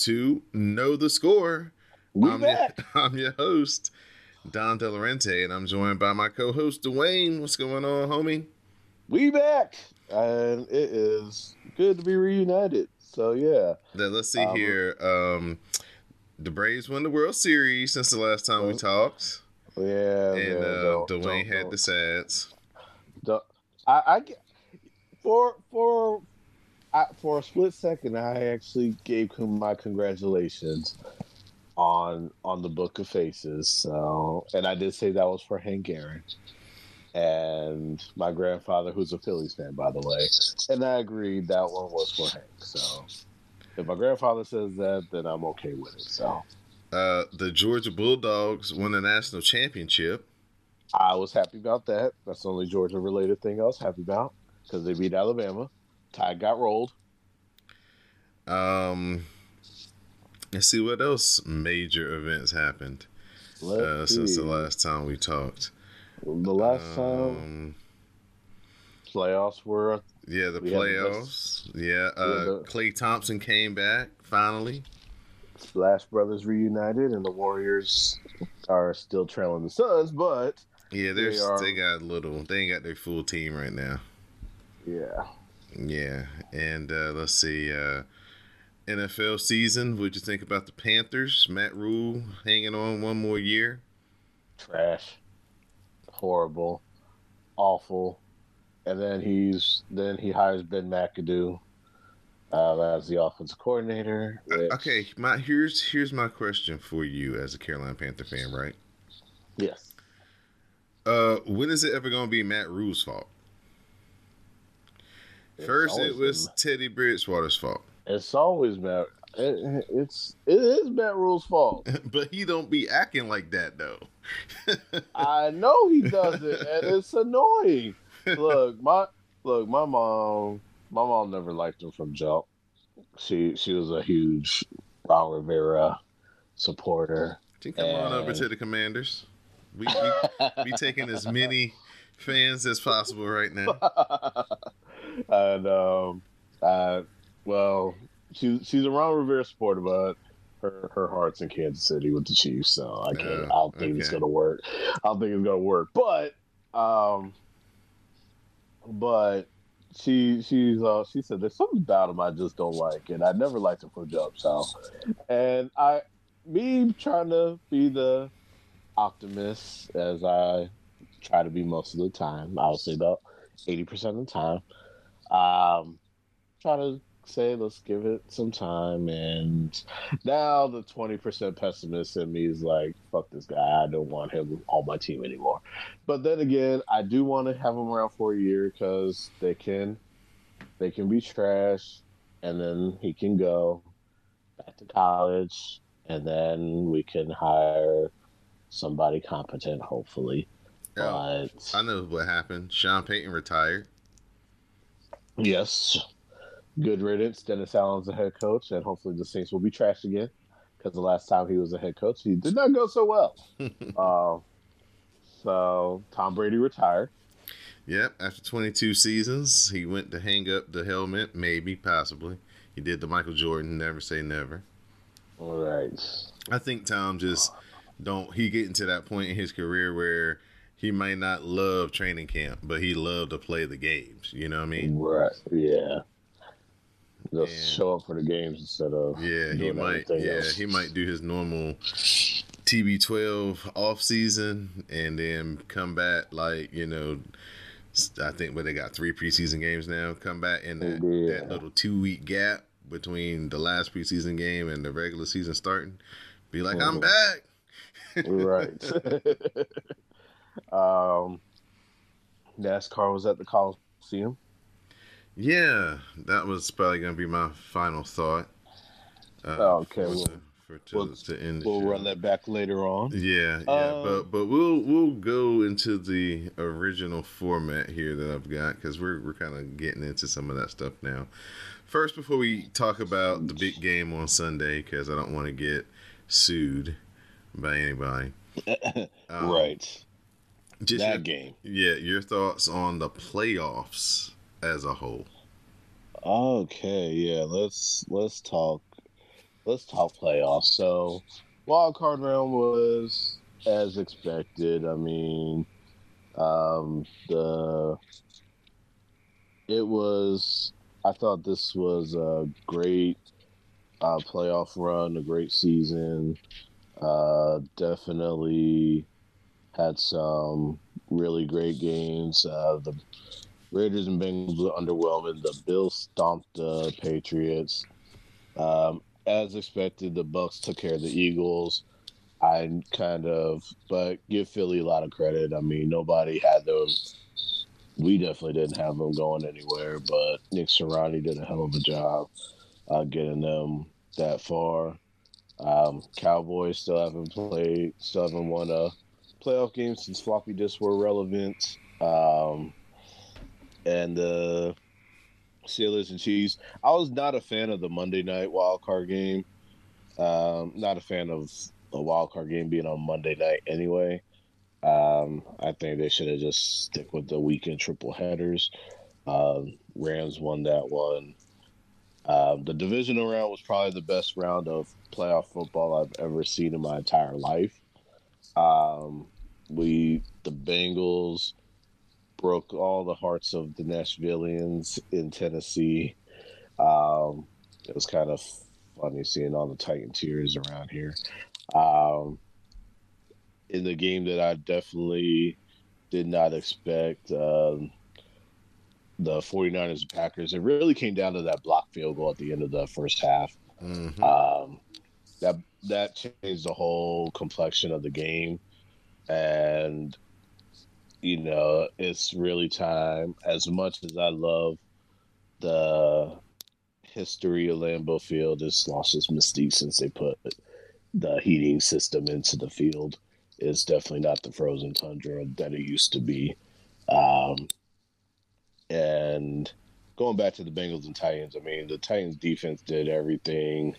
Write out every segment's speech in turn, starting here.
To Know the Score. We I'm your, back. I'm your host, Don Delarente, and I'm joined by my co-host Dwayne. What's going on, homie? We back, and it is good to be reunited. So yeah, Then let's see Um, here. Um, the Braves won the World Series since the last time we Oh, talked, yeah. and uh, Dwayne had the sads. I, I get- for for I, for a split second, I actually gave him my congratulations on on the Book of Faces. So, and I did say that was for Hank Aaron and my grandfather, who's a Phillies fan, by the way. And I agreed that one was for Hank. So, if my grandfather says that, then I'm okay with it. So. Uh, the Georgia Bulldogs won the national championship. I was happy about that. That's the only Georgia related thing I was happy about because they beat Alabama. Tide got rolled. Um, let's see what else major events happened uh, since the last time we talked. The last time Um, playoffs were Yeah, the We had the playoffs. Yeah, uh, the- Klay Thompson came back finally. Splash Brothers reunited, and the Warriors are still trailing the Suns. But Yeah, they're, They they, got little. They ain't got their full team right now. yeah, Yeah, and uh, let's see. Uh, NFL season. What'd you think about the Panthers? Matt Rhule hanging on one more year. trash, horrible, awful. And then he's then he hires Ben McAdoo uh, as the offensive coordinator. which- Okay, my here's here's my question for you as a Carolina Panther fan, right? Yes. Uh, when is it ever gonna be Matt Rhule's fault? First, it was been- Teddy Bridgewater's fault. It's always Matt. It, it's it is Matt Rhule's fault. but he don't be acting like that though. I know he doesn't, and it's annoying. Look, my look, my mom, my mom never liked him from jump. She she was a huge Ron Rivera supporter. Come on over to the Commanders. We, we be taking as many fans as possible right now. And um, uh, well, she's she's a Ron Rivera supporter, but her her heart's in Kansas City with the Chiefs, so I can't. Oh, I don't think it's gonna work. I don't think it's gonna work. But um, but she she's uh she said there's something about him I just don't like, and I never liked him from jump. So, and I me trying to be the optimist as I try to be most of the time. I would say about eighty percent of the time. Um, try to say let's give it some time, and now the twenty percent pessimist in me is like, "Fuck this guy! I don't want him on my team anymore." But then again, I do want to have him around for a year because they can, they can be trash, and then he can go back to college, and then we can hire somebody competent, hopefully. Yeah, But I know what happened. Sean Payton retired. Yes. Good riddance. Dennis Allen's the head coach, and hopefully the Saints will be trashed again because the last time he was the head coach, he did not go so well. uh, so Tom Brady retired. Yep, after 22 seasons, he went to hang up the helmet, maybe, possibly. He did the Michael Jordan, never say never. All right. I think Tom just don't he getting to that point in his career where he might not love training camp, but he loved to play the games. You know what I mean? Right. Yeah. Just And- show up for the games instead of Yeah, he might. Yeah, else. he might do his normal TB12 off season and then come back like you know. I think where they got three preseason games now. Come back in that, Yeah. that little two week gap between the last preseason game and the regular season starting. Be like, I'm Mhm. back. right. um, NASCAR was at the Coliseum. Yeah, that was probably gonna be my final thought. Uh, okay, for we'll, for to, we'll- to end we'll run that back later on. Yeah, yeah, Um, but but we'll we'll go into the original format here that I've got because we're we're kind of getting into some of that stuff now. First, before we talk about the big game on Sunday, because I don't want to get sued by anybody. Um, right, Just that your, game. yeah, your thoughts on the playoffs as a whole. Okay, yeah, let's let's talk let's talk playoffs. So wild card round was as expected. I mean, um the it was I thought this was a great uh playoff run, a great season. Uh definitely had some really great games. Uh the Raiders and Bengals were underwhelming. The Bills stomped the Patriots. Um, as expected, the Bucks took care of the Eagles. I kind of, but give Philly a lot of credit. I mean, nobody had them. We definitely didn't have them going anywhere, but Nick Sirianni did a hell of a job uh, getting them that far. Um, Cowboys still haven't played, still haven't won a playoff games since floppy disks were relevant. Um, and the Steelers and Chiefs. I was not a fan of the Monday night wild card game. Um, not a fan of a wild card game being on Monday night anyway. Um, I think they should have just stick with the weekend triple headers. Um, Rams won that one. Um, the divisional round was probably the best round of playoff football I've ever seen in my entire life. Um, we the Bengals broke all the hearts of the Nashvillians in Tennessee. Um, it was kind of funny seeing all the Titan tears around here. Um, in the game that I definitely did not expect, um, the 49ers and Packers, it really came down to that block field goal at the end of the first half. Mhm. Um, that that changed the whole complexion of the game, and you know it's really time. As much as I love the history of Lambeau Field, it's lost its mystique since they put the heating system into the field. It's definitely not the frozen tundra that it used to be. Um, and going back to the Bengals and Titans, I mean, the Titans defense did everything.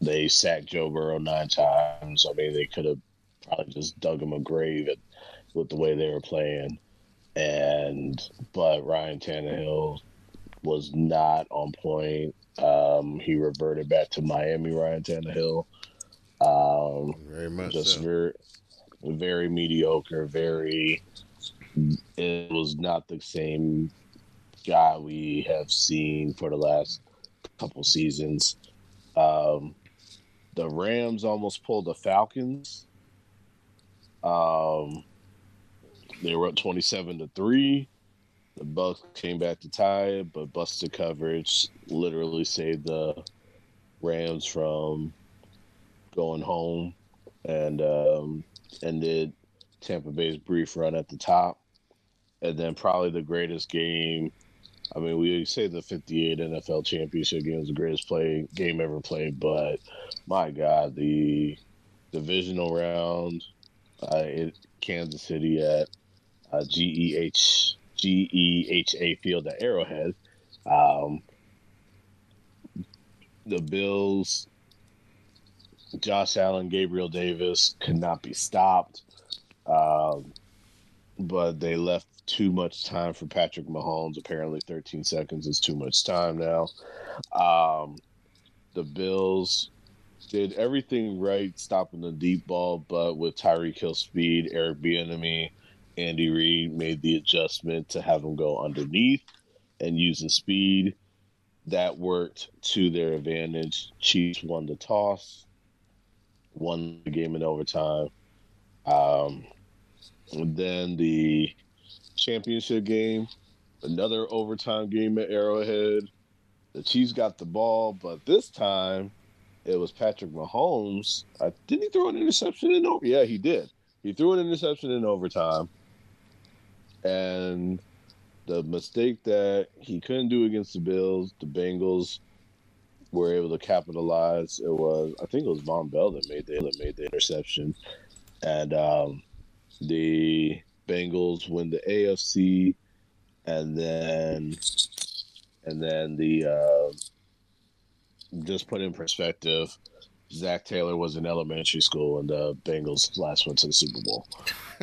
They sacked Joe Burrow nine times. I mean, they could have probably just dug him a grave at, with the way they were playing. And but Ryan Tannehill was not on point. Um, he reverted back to Miami. Ryan Tannehill, um, Very much just so. very, very mediocre. Very, it was not the same guy we have seen for the last couple seasons. Um, the Rams almost pulled the Falcons. Um, they were up twenty-seven to three. The Bucks came back to tie it, but busted coverage literally saved the Rams from going home and um, ended Tampa Bay's brief run at the top. And then probably the greatest game. I mean, we say the 58 NFL championship game was the greatest play game ever played, but my God, the divisional round uh, in Kansas City at uh, GEH GEHA Field at Arrowhead. Um, the Bills, Josh Allen, Gabriel Davis could not be stopped, um, but they left too much time for Patrick Mahomes. Apparently, 13 seconds is too much time now. Um, the Bills did everything right, stopping the deep ball, but with Tyreek Hill speed, Eric Bieniemy, Andy Reid made the adjustment to have him go underneath and using speed. That worked to their advantage. Chiefs won the toss, won the game in overtime. Um, and then the championship game, another overtime game at Arrowhead. The Chiefs got the ball, but this time it was Patrick Mahomes. Uh, didn't he throw an interception in over? Yeah, he did. He threw an interception in overtime. And the mistake that he couldn't do against the Bills, the Bengals were able to capitalize. It was I think it was Vonn Bell that made the that made the interception, and um, the Bengals win the AFC, and then and then the uh, just put in perspective. Zac Taylor was in elementary school, and the Bengals last went to the Super Bowl.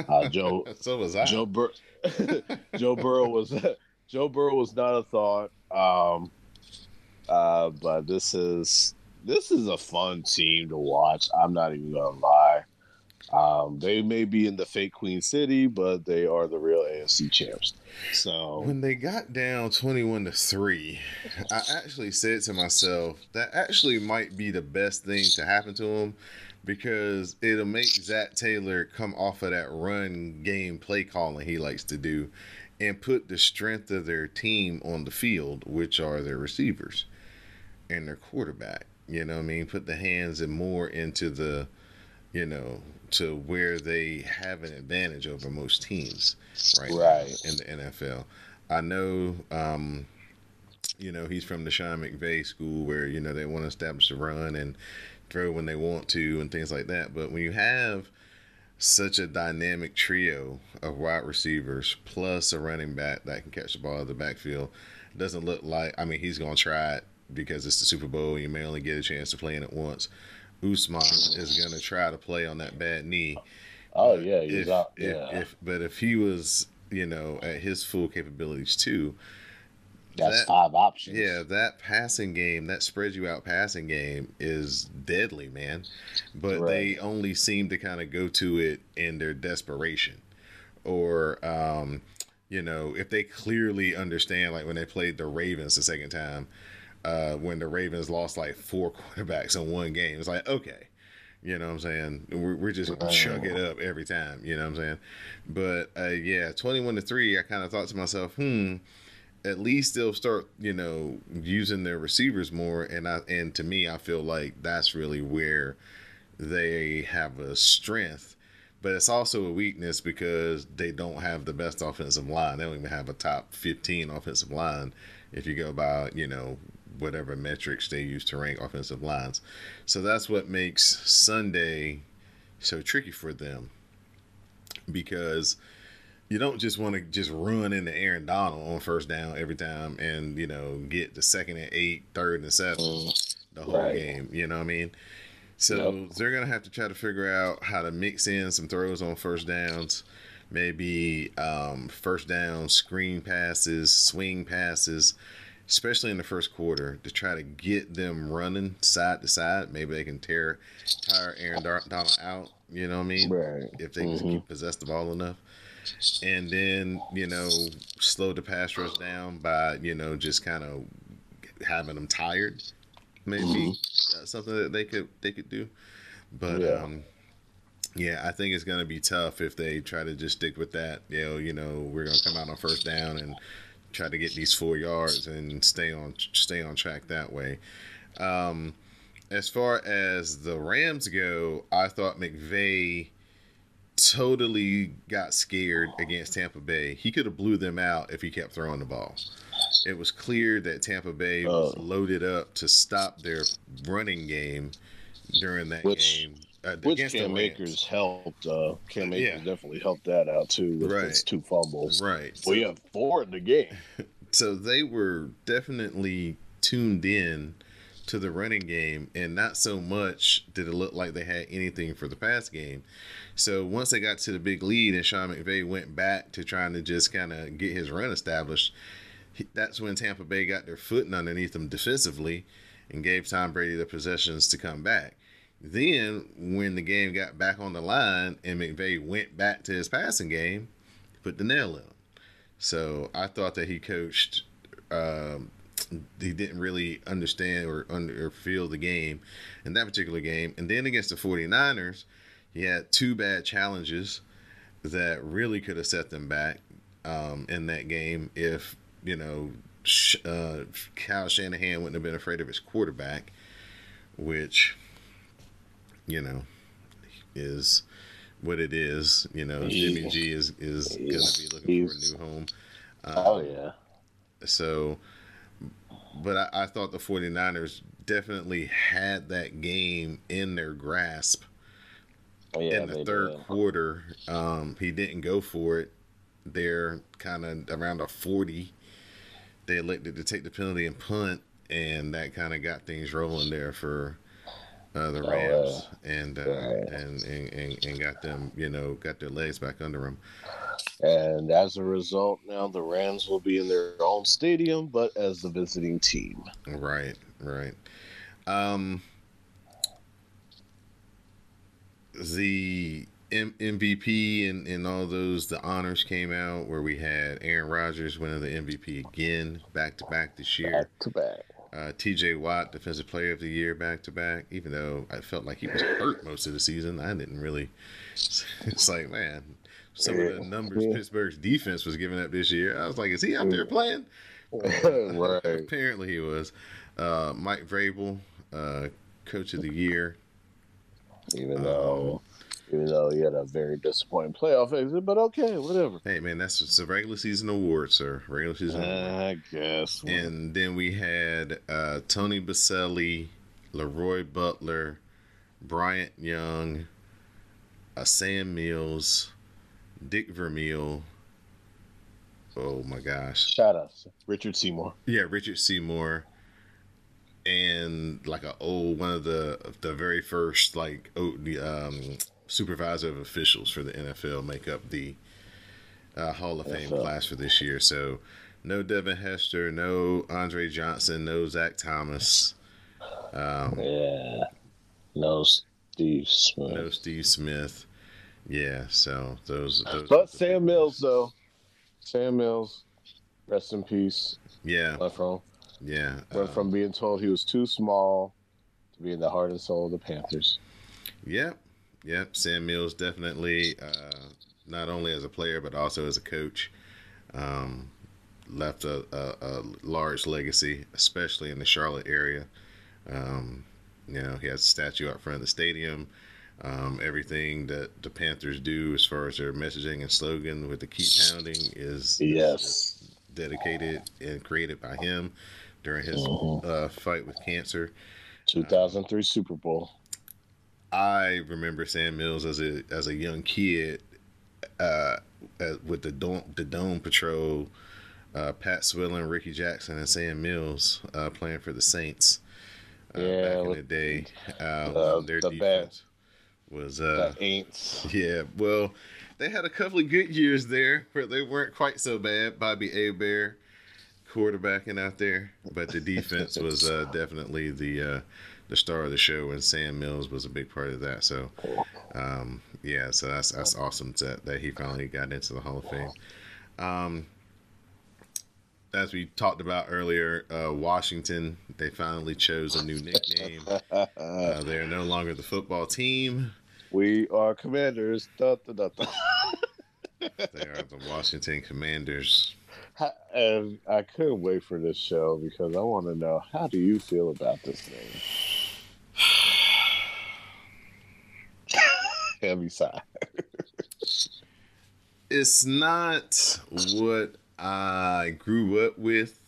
Uh, Joe, so was I. Joe, Bur- Joe Burrow was Joe Burrow was not a thought. Um, uh, but this is this is a fun team to watch. I'm not even gonna lie. Um, they may be in the fake Queen City, but they are the real AFC champs. So when they got down 21 to 3, I actually said to myself, that actually might be the best thing to happen to them because it'll make Zac Taylor come off of that run game play calling he likes to do and put the strength of their team on the field, which are their receivers and their quarterback. You know what I mean? Put the hands and more into the, you know, to where they have an advantage over most teams right, right. in the NFL. I know, um, you know, he's from the Sean McVay school where, you know, they want to establish a run and throw when they want to and things like that. But when you have such a dynamic trio of wide receivers plus a running back that can catch the ball out of the backfield, doesn't look like, I mean, he's going to try it because it's the Super Bowl. You may only get a chance to play in it once. Usman is going to try to play on that bad knee. Oh yeah, he's if, out. Yeah, if, but if he was, you know, at his full capabilities too, that's that- five options. yeah, that passing game, that spread you out passing game is deadly, man. But they only seem to kind of go to it in their desperation. Or, um, you know, if they clearly understand, like when they played the Ravens the second time, uh, when the Ravens lost like four quarterbacks in one game, it's like, okay. You know what I'm saying? We're, we're just chug it up every time. You know what I'm saying? But uh, yeah, 21 to 3, I kind of thought to myself, hmm, at least they'll start, you know, using their receivers more. And I and to me, I feel like that's really where they have a strength. But it's also a weakness because they don't have the best offensive line. They don't even have a top 15 offensive line if you go by, you know, whatever metrics they use to rank offensive lines. So that's what makes Sunday so tricky for them because you don't just want to just run into Aaron Donald on first down every time and you know get the second and eight, third and seven Mm, the whole Right. game. You know what I mean? So Yep. they're gonna have to try to figure out how to mix in some throws on first downs, maybe um, first down screen passes, swing passes, especially in the first quarter to try to get them running side to side. Maybe they can tear tire Aaron Donald out. You know what I mean? right. if they can Mhm. keep possess the ball enough. And then, you know, slow the pass rush down by, you know, just kind of having them tired. Maybe Mhm. uh, something that they could they could do. But Yeah. um yeah, I think it's gonna be tough if they try to just stick with that. You know, you know, we're gonna come out on first down and try to get these four yards and stay on stay on track that way. Um, as far as the Rams go, I thought McVay totally got scared against Tampa Bay. He could have blew them out if he kept throwing the ball. It was clear that Tampa Bay was Oh. loaded up to stop their running game during that Which- game. Uh, Which the Cam Akers helped. Uh, Cam Akers Yeah. definitely helped that out too with Right. his two fumbles. Right. We have four in the game. so they were definitely tuned in to the running game and not so much did it look like they had anything for the pass game so once they got to the big lead and sean mcvay went back to trying to just kind of get his run established that's when tampa bay got their footing underneath them defensively and gave tom brady the possessions to come back then when the game got back on the line and mcvay went back to his passing game he put the nail in so I thought that he coached. Um, he didn't really understand or under or feel the game in that particular game. And then against the 49ers, he had two bad challenges that really could have set them back um, in that game if you know uh, Kyle Shanahan wouldn't have been afraid of his quarterback, which you know is what it is. You know, Jimmy G is is going to be looking for a new home. Um, Oh yeah. so, but I, I thought the 49ers definitely had that game in their grasp Oh, yeah, in the third did. quarter. Um, he didn't go for it. They're kind of around a 40. They elected to take the penalty and punt, and that kind of got things rolling there for uh, the Oh, Rams, and, uh, Right. and, and and and got them, you know, got their legs back under them. And as a result, now the Rams will be in their own stadium, but as the visiting team. Right, right. Um, the M- MVP and, and all those the honors came out where we had Aaron Rodgers winning the MVP again back to back this year. Back to back. Uh, T.J. Watt Defensive Player of the Year back to back. Even though I felt like he was hurt most of the season, I didn't really. It's like man, some of the numbers Pittsburgh's defense was giving up this year. I was like, is he out there playing? right. Apparently he was. Uh, Mike Vrabel, uh, Coach of the Year. Even though, even though he had a very disappointing playoff exit, but okay, whatever. Hey man, that's it's a regular season award, sir. Regular season award. I guess. And then we had uh, Tony Boselli, Leroy Butler, Bryant Young, uh, Sam Mills, Dick Vermeil. Oh my gosh. Shout out Richard Seymour. Yeah, Richard Seymour, and like a old one of the the very first like oh, the um, supervisor of officials for the NFL make up the uh, Hall of Fame class for this year. So no Devin Hester, no Andre Johnson, no Zach Thomas, um, Yeah. No Steve Smith. no Steve Smith. Yeah, so those. those But Sam Mills, though. Sam Mills, rest in peace. Yeah, from yeah. went um, from being told he was too small to being the heart and soul of the Panthers. Yep, yep. Sam Mills definitely, uh, not only as a player but also as a coach, um, left a, a, a large legacy, especially in the Charlotte area. Um, you know, he has a statue out front of the stadium. Um, everything that the Panthers do as far as their messaging and slogan with the keep pounding is Yes. dedicated and created by him during his Mhm. uh, fight with cancer. 2003 Super Bowl. I remember Sam Mills as a as a young kid uh, uh, with the dome the Dome Patrol, uh, Pat Swilling, Rickey Jackson, and Sam Mills uh, playing for the Saints. Uh, Yeah, back in the day, um, uh, their the defense was uh, the Aints. yeah. Well, they had a couple of good years there, where they weren't quite so bad. Bobby Hebert quarterbacking out there, but the defense was uh, definitely the uh, the star of the show, and Sam Mills was a big part of that. So, um, yeah, so that's that's awesome that that he finally got into the Hall of Fame. Um, as we talked about earlier, uh, Washington they finally chose a new nickname. Uh, they are no longer the football team. we are commanders. Da, da, da. They are the Washington Commanders. And I couldn't wait for this show because I want to know how do you feel about this name? Heavy sigh. It's not what I grew up with.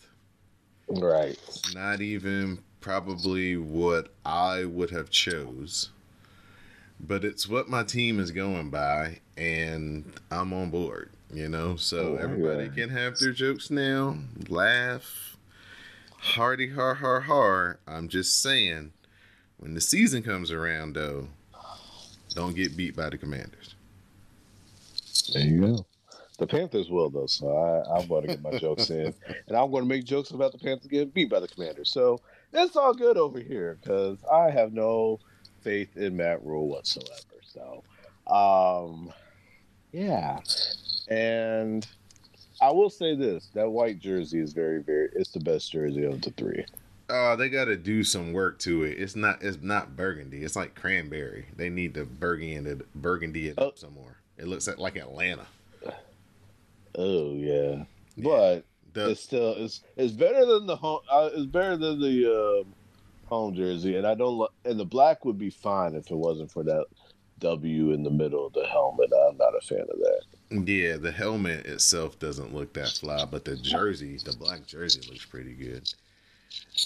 Right. Not even probably what I would have chose. But it's what my team is going by, and I'm on board. You know, so Oh, everybody yeah. can have their jokes now, laugh, hearty har har har. I'm just saying, when the season comes around, though, don't get beat by the Commanders. There you go. The Panthers will though, so I, I'm going to get my jokes in, and I'm going to make jokes about the Panthers getting beat by the Commanders. So it's all good over here because I have no faith in Matt Rhule whatsoever. So, um, yeah, and I will say this: that white jersey is very, very. It's the best jersey of the three. Oh, they got to do some work to it. It's not. It's not burgundy. It's like cranberry. They need to burgundy it, burgundy it Oh. up some more. It looks like, like Atlanta. Oh yeah, Yeah. but The, it's still it's it's better than the home. Uh, it's better than the um, home jersey, and I don't. Lo- and the black would be fine if it wasn't for that W in the middle of the helmet. I'm not a fan of that. yeah, the helmet itself doesn't look that fly, but the jersey, the black jersey, looks pretty good.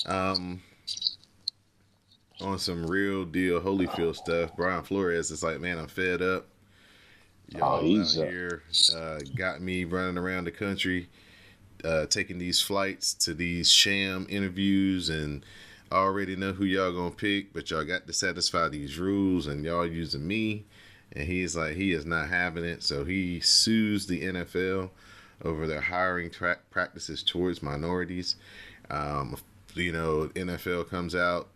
Um, on some real deal Holyfield stuff. Brian Flores is like, man, I'm fed up. Y'all Oh, he's, out here uh, got me running around the country, uh, taking these flights to these sham interviews, and I already know who y'all gonna pick, but y'all got to satisfy these rules, and y'all using me. And he's like, he is not having it, so he sues the NFL over their hiring tra- practices towards minorities. Um, you know, NFL comes out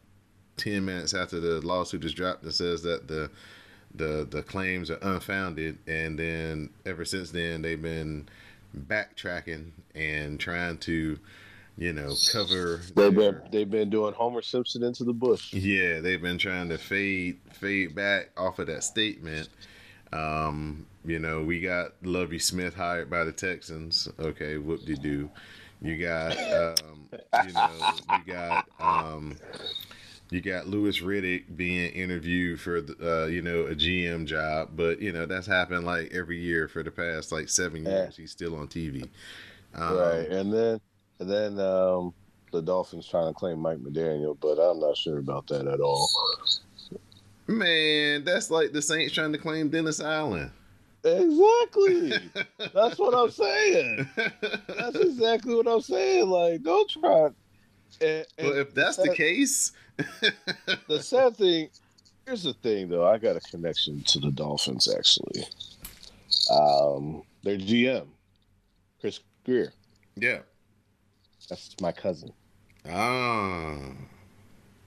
ten minutes after the lawsuit is dropped and says that the the the claims are unfounded, and then ever since then they've been backtracking and trying to, you know, cover. They've their- been they've been doing Homer Simpson into the bush. yeah, they've been trying to fade fade back off of that statement. Um, you know, we got Lovie Smith hired by the Texans. Okay, whoop de doo. You got, um, you know, you got, um, you got Louis Riddick being interviewed for, the, uh, you know, a GM job, but you know that's happened like every year for the past like seven Yeah. years. He's still on TV. Um, right, and then and then um, the Dolphins trying to claim Mike McDaniel, but I'm not sure about that at all. Man, that's like the Saints trying to claim Dennis Allen. Exactly. That's what I'm saying. That's exactly what I'm saying. Like, don't try. And, and well, if that's the sad- case, the sad thing, here's the thing though. I got a connection to the Dolphins actually. Um, their GM, Chris Grier. yeah. That's my cousin. Ah,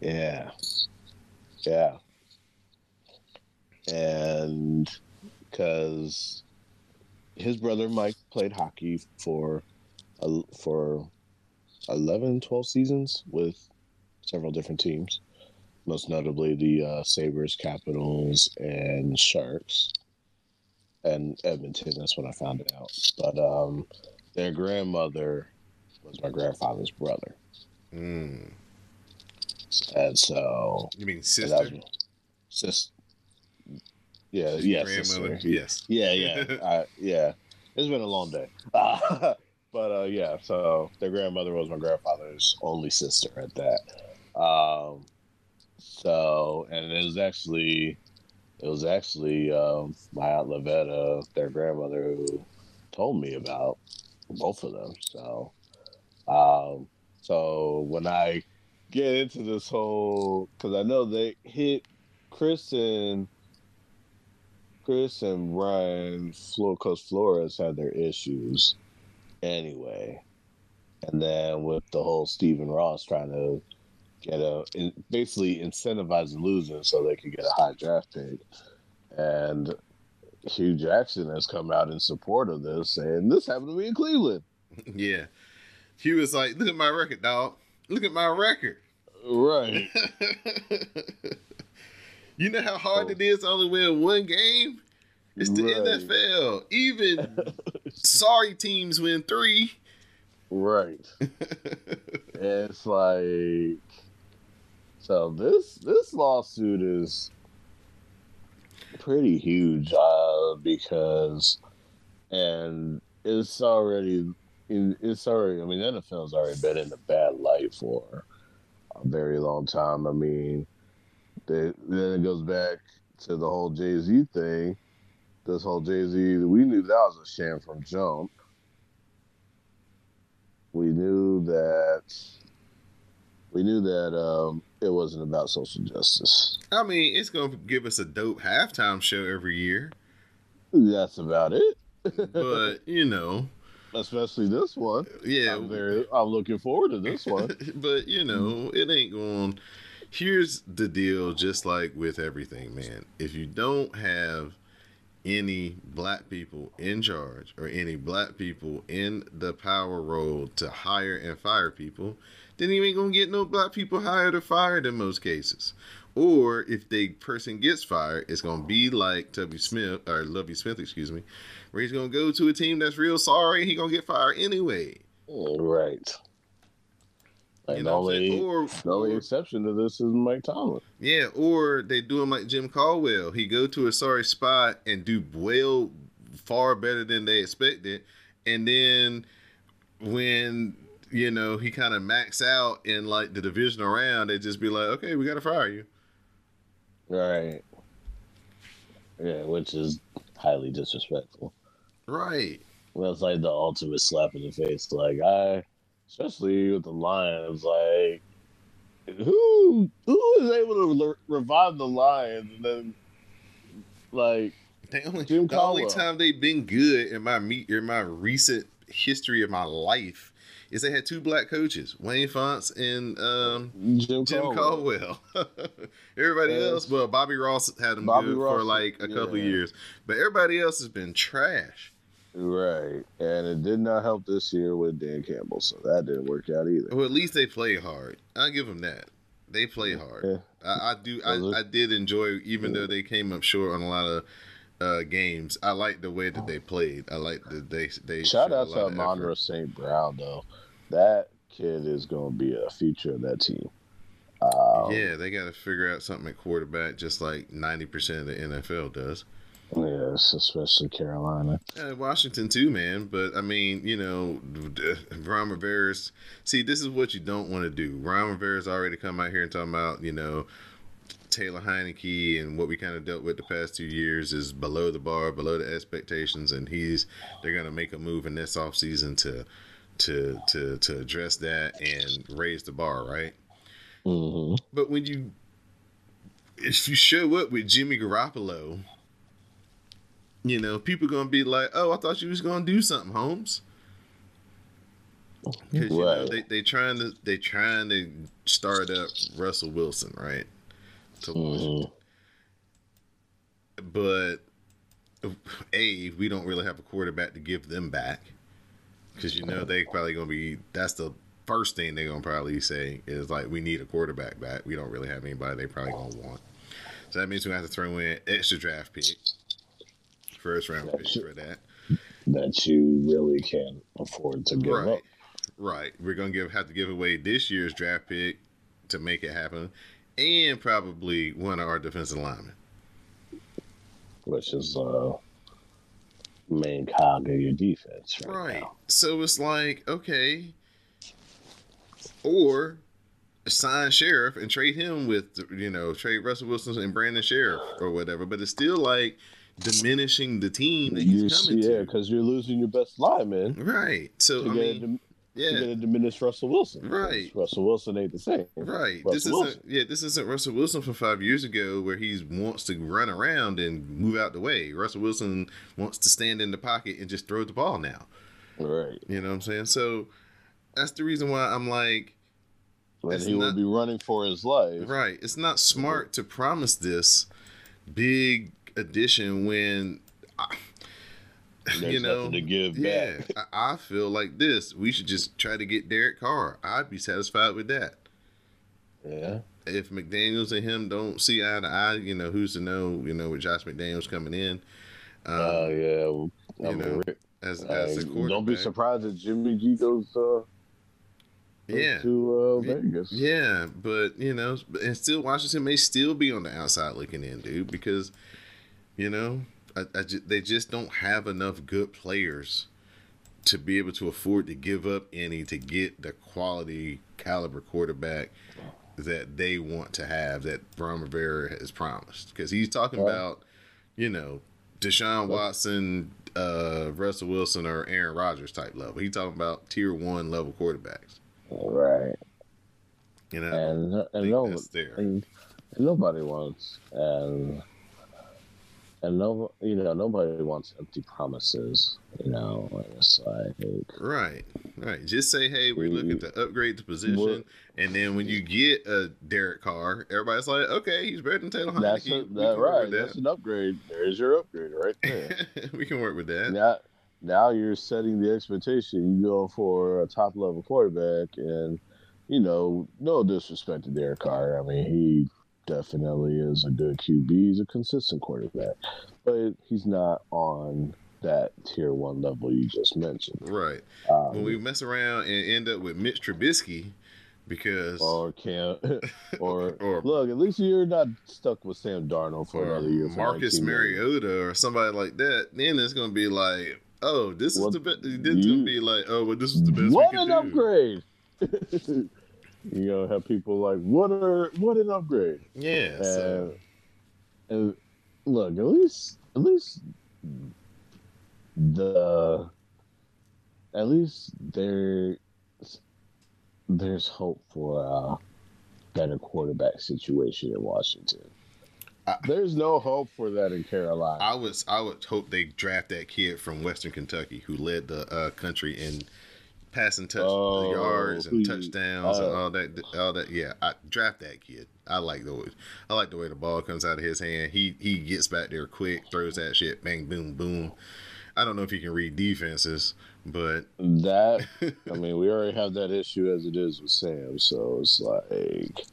Yeah. Yeah. And because his brother Mike played hockey for uh, for 11, 12 seasons with several different teams, most notably the uh, Sabres, Capitals, and Sharks, and Edmonton. That's when I found it out. But um, their grandmother was my grandfather's brother. mm. And so you mean and sister? That was- sis. Yeah, grandmother. sister. Yes. Yeah, yeah, I, yeah. It's been a long day, uh, but uh, yeah. So their grandmother was my grandfather's only sister at that. Um, so and it was actually, it was actually um, my aunt Lavetta, their grandmother, who told me about both of them. So, um, so when I get into this whole, because I know they hit Chris and Chris and Ryan, because Flores had their issues anyway. And then with the whole Stephen Ross trying to get a, basically incentivizing losing so they could get a high draft pick. And Hue Jackson has come out in support of this, saying this happened to me in Cleveland. Yeah. He was like, "Look at my record, dog. Look at my record." Right. you know how hard it is to only win one game? It's the Right. NFL. Even sorry teams win three. Right. it's like so this this lawsuit is pretty huge uh because and it's already it's already I mean the NFL's already been in a bad light for a very long time. I mean they, then it goes back to the whole Jay Z thing. This whole Jay Z we knew that was a sham from jump we knew that we knew that um, it wasn't about social justice. I mean, it's gonna give us a dope halftime show every year, That's about it. but you know, Especially this one. yeah, I'm very. I'm looking forward to this one. but you know, it ain't going. Here's the deal, just like with everything, man. If you don't have any black people in charge or any black people in the power role to hire and fire people, then you ain't gonna get no black people hired or fired in most cases. Or if the person gets fired, it's gonna be like Tubby Smith or Lovie Smith, excuse me, where he's gonna go to a team that's real sorry. He gonna get fired anyway. right. And You the know what I'm only, saying? Or, the only or- exception to this is Mike Tomlin. Yeah, or they do him like Jim Caldwell. He go to a sorry spot and do well far better than they expected, and then when you know, he kind of max out in like the division around, they'd just be like, okay, we got to fire you. Right. Yeah, which is highly disrespectful. Right. Well, it's like the ultimate slap in the face. Like I, especially with the Lions, like who who is able to re- revive the Lions and then like The only, Jim the only time they've been good in my me in my recent history of my life is they had two black coaches, Wayne Fontes and um, Jim, Jim Caldwell. Caldwell. everybody Yes. else, well, Bobby Ross had them Bobby good for like a couple yeah. years, but everybody else has been trash. Right, and it did not help this year with Dan Campbell, so that didn't work out either. Well, at least they play hard. I give them that. They play hard. Yeah. I, I do. I. I did enjoy, even though they came up short on a lot of uh, games. I like the way that they played. I like that they they Shout out to effort. St. Brown though. That kid is going to be a feature of that team. Um, Yeah, they got to figure out something at quarterback, just like ninety percent of the NFL does. Yes, especially Carolina. Uh, Washington too, man. But I mean, you know, Ron Rivera's. See, this is what you don't want to do. Ron Rivera's already come out here and talking about, you know, Taylor Heinicke and what we kind of dealt with the past two years is below the bar, below the expectations, and he's they're gonna make a move in this offseason to to to to address that and raise the bar, right? hmm But when you if you show up with Jimmy Garoppolo, you know, people gonna be like, "Oh, I thought you was gonna do something, Holmes." Oh, because you know they they trying to they trying to start up Russell Wilson, right? To Washington. Mm-hmm. But a we don't really have a quarterback to give them back because you know they probably gonna be that's the first thing they're gonna probably say is like we need a quarterback back. We don't really have anybody they probably gonna want. So that means we have to throw in extra draft pick, first round pick for that. That you really can't afford to give Right, up. right. We're gonna give have to give away this year's draft pick to make it happen, and probably one of our defensive linemen. which is uh main cog of your defense right, Right. now. So it's like, okay. Or sign Scherff and trade him with, you know, trade Russell Wilson and Brandon Scherff or whatever. But it's still like diminishing the team that You he's see, coming yeah, to. because you're losing your best lineman Right. So, to, I mean, dim- yeah. get a diminished Russell Wilson. Right. Russell Wilson ain't the same. Right. Russell this isn't Wilson. yeah, this isn't Russell Wilson from five years ago where he wants to run around and move out the way. Russell Wilson wants to stand in the pocket and just throw the ball now. Right. You know what I'm saying? So that's the reason why I'm like And he not- will be running for his life. Right. It's not smart to promise this big addition when, I- you know, to give yeah, back. I, I feel like this. We should just try to get Derek Carr. I'd be satisfied with that. Yeah. If McDaniels and him don't see eye to eye, you know, who's to know, you know, with Josh McDaniels coming in. Um, Oh yeah. well, I you know, Rick- as, uh, as quarterback. don't be surprised if Jimmy G goes, uh, goes Yeah. to uh, Vegas. Yeah, but you know, and still Washington may still be on the outside looking in, dude, because you know I, I ju- they just don't have enough good players to be able to afford to give up any to get the quality caliber quarterback that they want to have that Ron Rivera has promised. Because he's talking Right. about, you know, Deshaun Watson, uh, Russell Wilson, or Aaron Rodgers type level. He's talking about tier one level quarterbacks. Right. You know, And and no, and nobody wants and and no, you know, nobody wants empty promises. You know, it's like Right, right. Just say, hey, we're looking to mm-hmm. upgrade the position, and then when you get a Derek Carr, everybody's like, okay, he's better than Taylor Heinicke. that's a, that right. with That's an upgrade. There's your upgrade right there. we can work with that. now, now you're setting the expectation. You go for a top level quarterback, and you know, no disrespect to Derek Carr. I mean, he definitely is a good QB. He's a consistent quarterback, but he's not on that tier one level you just mentioned. Right. Um, When we mess around and end up with Mitch Trubisky, because or can or, Or- look, at least you're not stuck with Sam Darnold for another year. For Marcus 19 million. Mariota or somebody like that, then it's gonna be like, oh, this What is the best. Then you- to be like, oh, well, this is the best what an do. upgrade! you know, have people like, what are what an upgrade? Yeah. So, And, and look, at least at least the at least there there's hope for a better quarterback situation in Washington. I- there's no hope for that in Carolina. I was I would hope they draft that kid from Western Kentucky who led the uh, country in passing touch Oh, yards and touchdowns and uh, all that all that. Yeah, I draft that kid. I like the way I like the way the ball comes out of his hand. He he gets back there quick, throws that shit, bang, boom, boom. I don't know if he can read defenses, but that I mean, we already have that issue as it is with Sam, so it's like,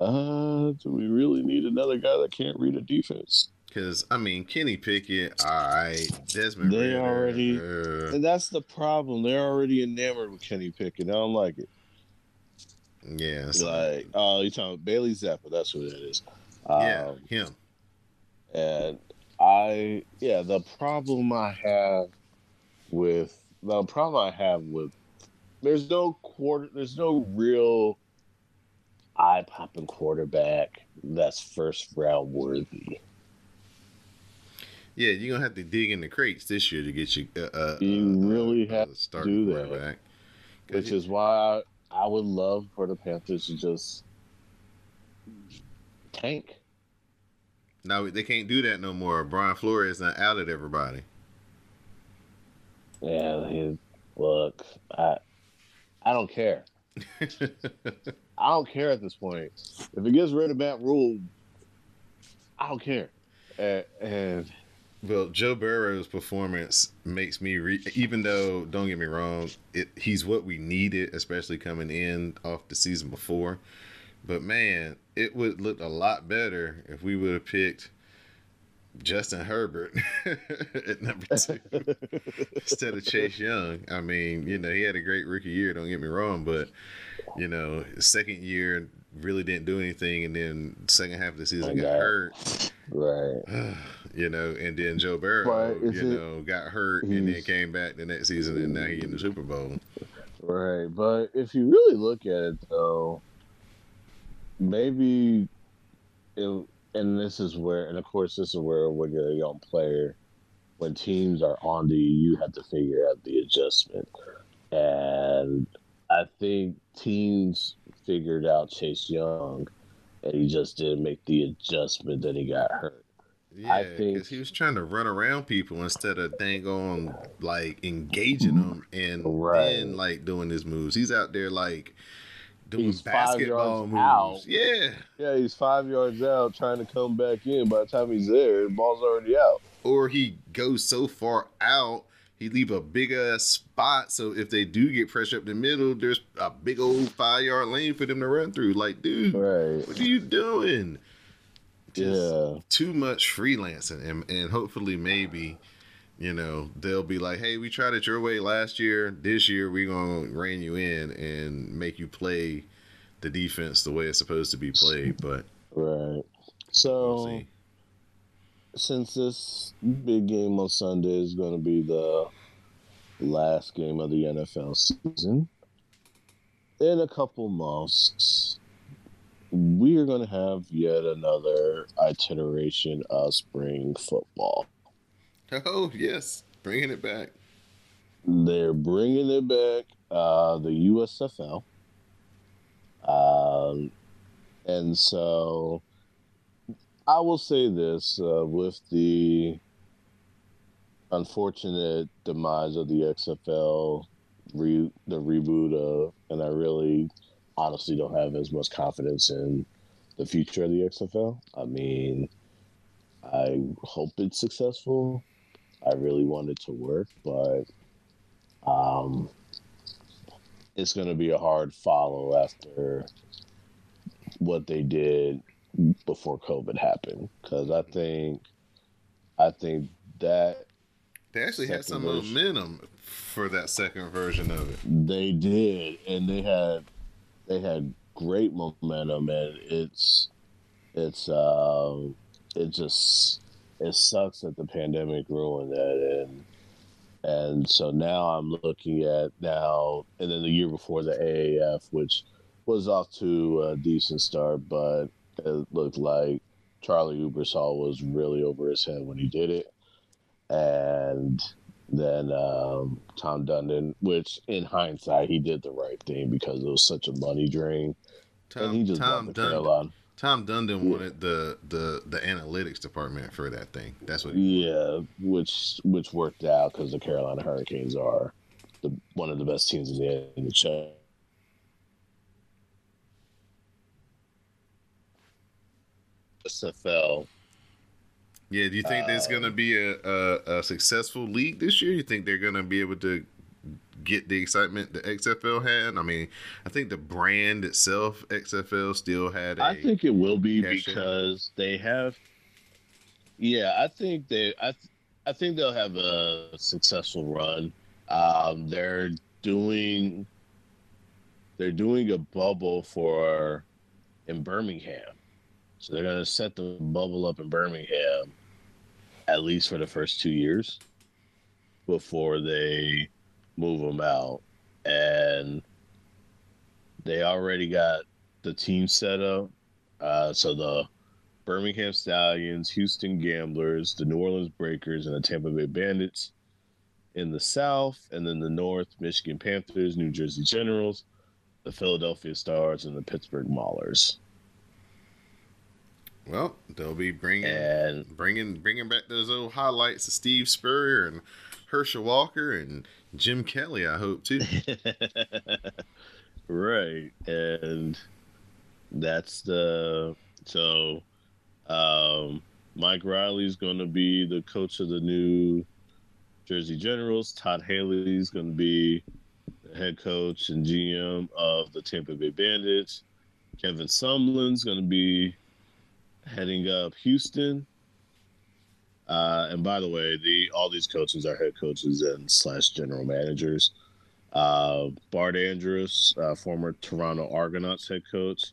uh, do we really need another guy that can't read a defense? Because I mean Kenny Pickett, all right, Desmond. They Ridder, already- uh, And that's the problem. They're already enamored with Kenny Pickett. I don't like it. yeah, so- Like, oh, you're talking about Bailey Zappe? That's what it is. yeah, Um, him. and I, yeah, the problem I have with the problem I have with there's no quarter, there's no real eye popping quarterback that's first round worthy. Yeah, you're gonna have to dig in the crates this year to get you. Uh, uh, You uh, really uh, have to do that. which you- is why I, would love for the Panthers to just tank. no, they can't do that no more. Brian Flores not out at everybody. Yeah, he, look, I I don't care. I don't care at this point. If it gets rid of Matt Rhule, I don't care. And, and well, Joe Burrow's performance makes me, re- even though don't get me wrong, it, he's what we needed, especially coming in off the season before. But man, it would look a lot better if we would have picked Justin Herbert at number two. instead of Chase Young. I mean, you know, he had a great rookie year, don't get me wrong, but you know, second year really didn't do anything and then second half of the season got Okay. hurt. right, you know, and then Joe Burrow, is you it- know, got hurt and then came back the next season and now he in the Super Bowl. right. But if you really look at it, though, maybe, it, and this is where, and of course, this is where when you're a young player, when teams are on to you, you have to figure out the adjustment. And I think teams figured out Chase Young, and he just didn't make the adjustment that he got hurt. Yeah, because he was trying to run around people instead of dang on like engaging them and Right. then like doing his moves. He's out there like doing He's five basketball yards moves. out. Yeah. Yeah, he's five yards out trying to come back in. By the time he's there, the ball's already out. Or he goes so far out, he leave a big ass spot. So if they do get pressure up the middle, there's a big old five yard lane for them to run through. Like, dude, Right. what are you doing? Just Yeah. too much freelancing, and and hopefully maybe. You know, they'll be like, "Hey, we tried it your way last year. This year, we're gonna rein you in and make you play the defense the way it's supposed to be played." But Right. we'll So since this big game on Sunday is going to be the last game of the NFL season, in a couple months, we are going to have yet another iteration of spring football. Oh yes, bringing it back. They're bringing it back, uh, the USFL. Um, and so I will say this uh, with the unfortunate demise of the XFL, re- the reboot of, and I really honestly don't have as much confidence in the future of the XFL. I mean, I hope it's successful. I really want it to work, but um, it's going to be a hard follow after what they did before COVID happened. Because I think, I think that They actually had some version. momentum for that second version of it. they did, and they had they had great momentum, and it's it's um it just it sucks that the pandemic ruined that, and and so now I'm looking at now, and then the year before the AAF, which was off to a decent start, but it looked like Charlie Ebersol was really over his head when he did it, and then um, Tom Dundon, which in hindsight he did the right thing because it was such a money drain, Tom, and he just Tom Dundon. Tom Dundon wanted the, the the analytics department for that thing. That's what. He, Yeah, which which worked out because the Carolina Hurricanes are the one of the best teams in the NHL. SFL. Yeah. Do you think there's going to Um, be a, a a successful league this year? You think they're going to be able to get the excitement the XFL had? I mean, I think the brand itself, XFL, still had. a I think it will be cash in. because they have. Yeah, I think they. I th- I think they'll have a successful run. Um, they're doing. They're doing a bubble for, in Birmingham, so they're gonna set the bubble up in Birmingham, at least for the first two years, before they move them out, and they already got the team set up. Uh, so the Birmingham Stallions, Houston Gamblers, the New Orleans Breakers, and the Tampa Bay Bandits in the South, and then the North, Michigan Panthers, New Jersey Generals, the Philadelphia Stars, and the Pittsburgh Maulers. Well, they'll be bringing And bringing bringing back those old highlights of Steve Spurrier and Herschel Walker and Jim Kelly. I hope too. right, and that's the so um, Mike Riley's going to be the coach of the new Jersey Generals. Todd Haley's going to be the head coach and GM of the Tampa Bay Bandits. Kevin Sumlin's going to be heading up Houston. Uh, and by the way, the all these coaches are head coaches and slash general managers. Uh, Bart Andrews, uh, former Toronto Argonauts head coach,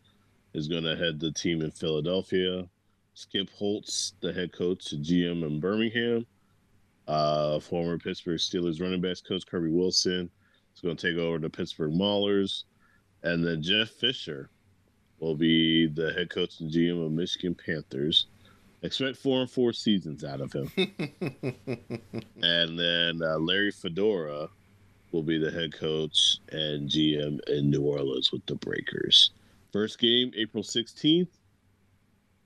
is going to head the team in Philadelphia. Skip Holtz, the head coach GM in Birmingham. Uh, former Pittsburgh Steelers running backs coach Kirby Wilson is going to take over the Pittsburgh Maulers. And then Jeff Fisher will be the head coach and GM of Michigan Panthers. Expect four and four seasons out of him. and then uh, Larry Fedora will be the head coach and GM in New Orleans with the Breakers. First game, April 16th,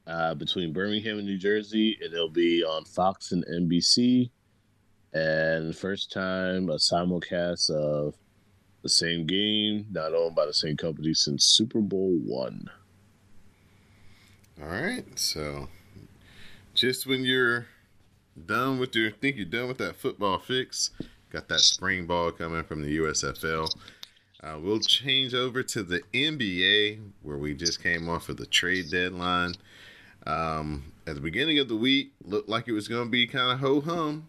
uh, between Birmingham and New Jersey, and it'll be on Fox and NBC. And first time a simulcast of the same game, not owned by the same company since Super Bowl one. All right, so just when you're done with your think you're done with that football fix, got that spring ball coming from the USFL. Uh, we'll change over to the NBA where we just came off of the trade deadline. Um, at the beginning of the week, looked like it was going to be kind of ho hum,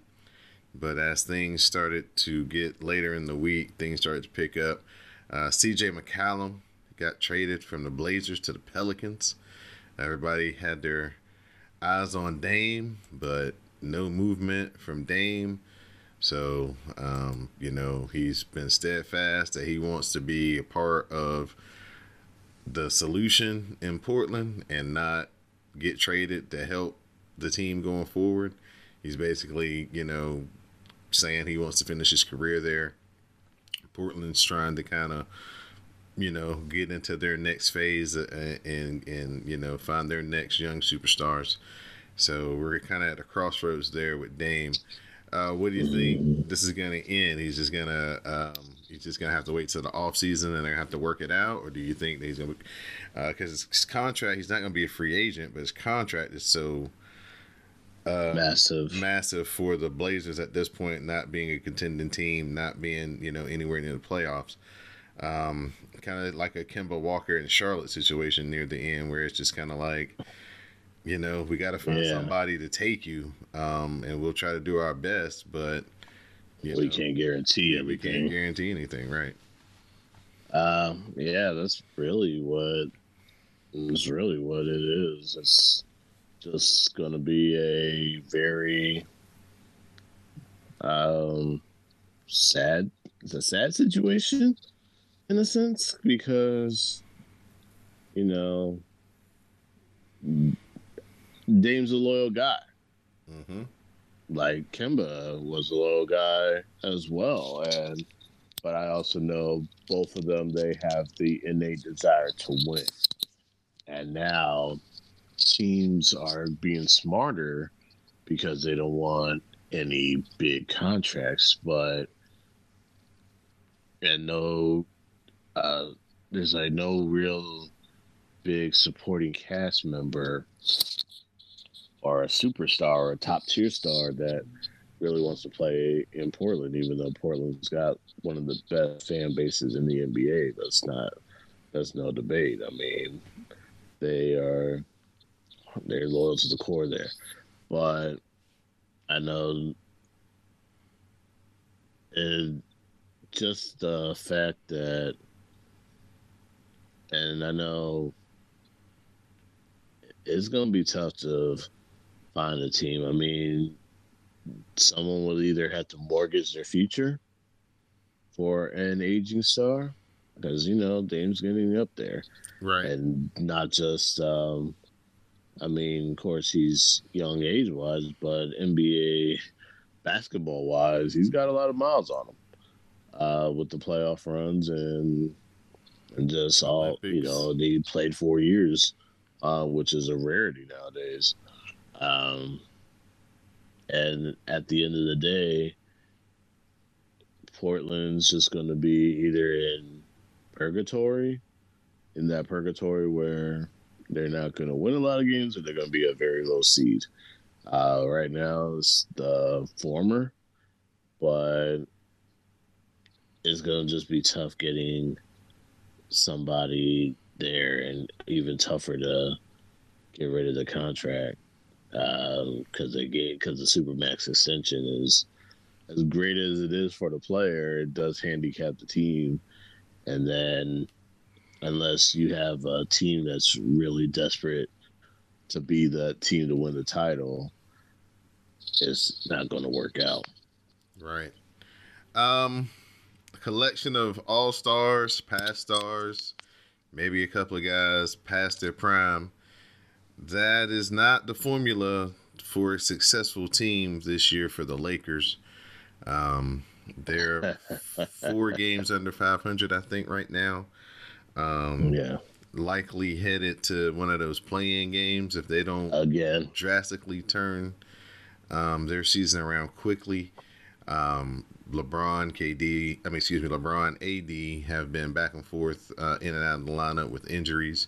but as things started to get later in the week, things started to pick up. Uh, CJ McCollum got traded from the Blazers to the Pelicans. Everybody had their eyes on Dame, but no movement from Dame. So, um, you know, he's been steadfast that he wants to be a part of the solution in Portland and not get traded to help the team going forward. He's basically, you know, saying he wants to finish his career there. Portland's trying to kind of you know, get into their next phase uh, and and you know find their next young superstars. So we're kind of at a crossroads there with Dame. Uh, what do you think this is going to end? He's just gonna um, he's just gonna have to wait till the off season and they're gonna have to work it out, or do you think that he's gonna because his contract he's not gonna be a free agent, but his contract is so uh, Massive. massive for the Blazers at this point, not being a contending team, not being you know anywhere near the playoffs. Um, kind of like a Kemba Walker and Charlotte situation near the end, where it's just kind of like, you know, we got to find Yeah. somebody to take you, um, and we'll try to do our best, but we know, can't guarantee yeah, we can't guarantee anything, right? Um, yeah, that's really what it's really what it is. It's just gonna be a very um sad. It's a sad situation in a sense because you know Dame's a loyal guy. Mm-hmm. Like Kemba was a loyal guy as well, and but I also know both of them they have the innate desire to win, and now teams are being smarter because they don't want any big contracts, but and no, uh, there's like no real big supporting cast member or a superstar or a top tier star that really wants to play in Portland, even though Portland's got one of the best fan bases in the NBA. That's not that's no debate. I mean, they are they're loyal to the core there. But I know and just the fact that and I know it's gonna be tough to find a team. I mean, someone will either have to mortgage their future for an aging star, because you know Dame's getting up there, Right. and not just. Um, I mean, of course, he's young age wise, but NBA basketball wise, he's got a lot of miles on him uh, with the playoff runs and and just all you know. He played four years, uh, which is a rarity nowadays. Um, and at the end of the day, Portland's just going to be either in purgatory, in that purgatory where they're not going to win a lot of games, or they're going to be a very low seed. Uh, right now, it's the former, but it's going to just be tough getting somebody there, and even tougher to get rid of the contract because they get because the supermax extension is as great as it is for the player, it does handicap the team, and then unless you have a team that's really desperate to be the team to win the title, it's not going to work out. Right. Um, a collection of all stars, past stars, maybe a couple of guys past their prime. That is not the formula for a successful team this year for the Lakers. Um, they're four games under 500, I think, right now. Um, Yeah, likely headed to one of those playing games if they don't again, drastically turn um, their season around quickly. Um, LeBron, KD, I mean, excuse me, LeBron, AD have been back and forth uh, in and out of the lineup with injuries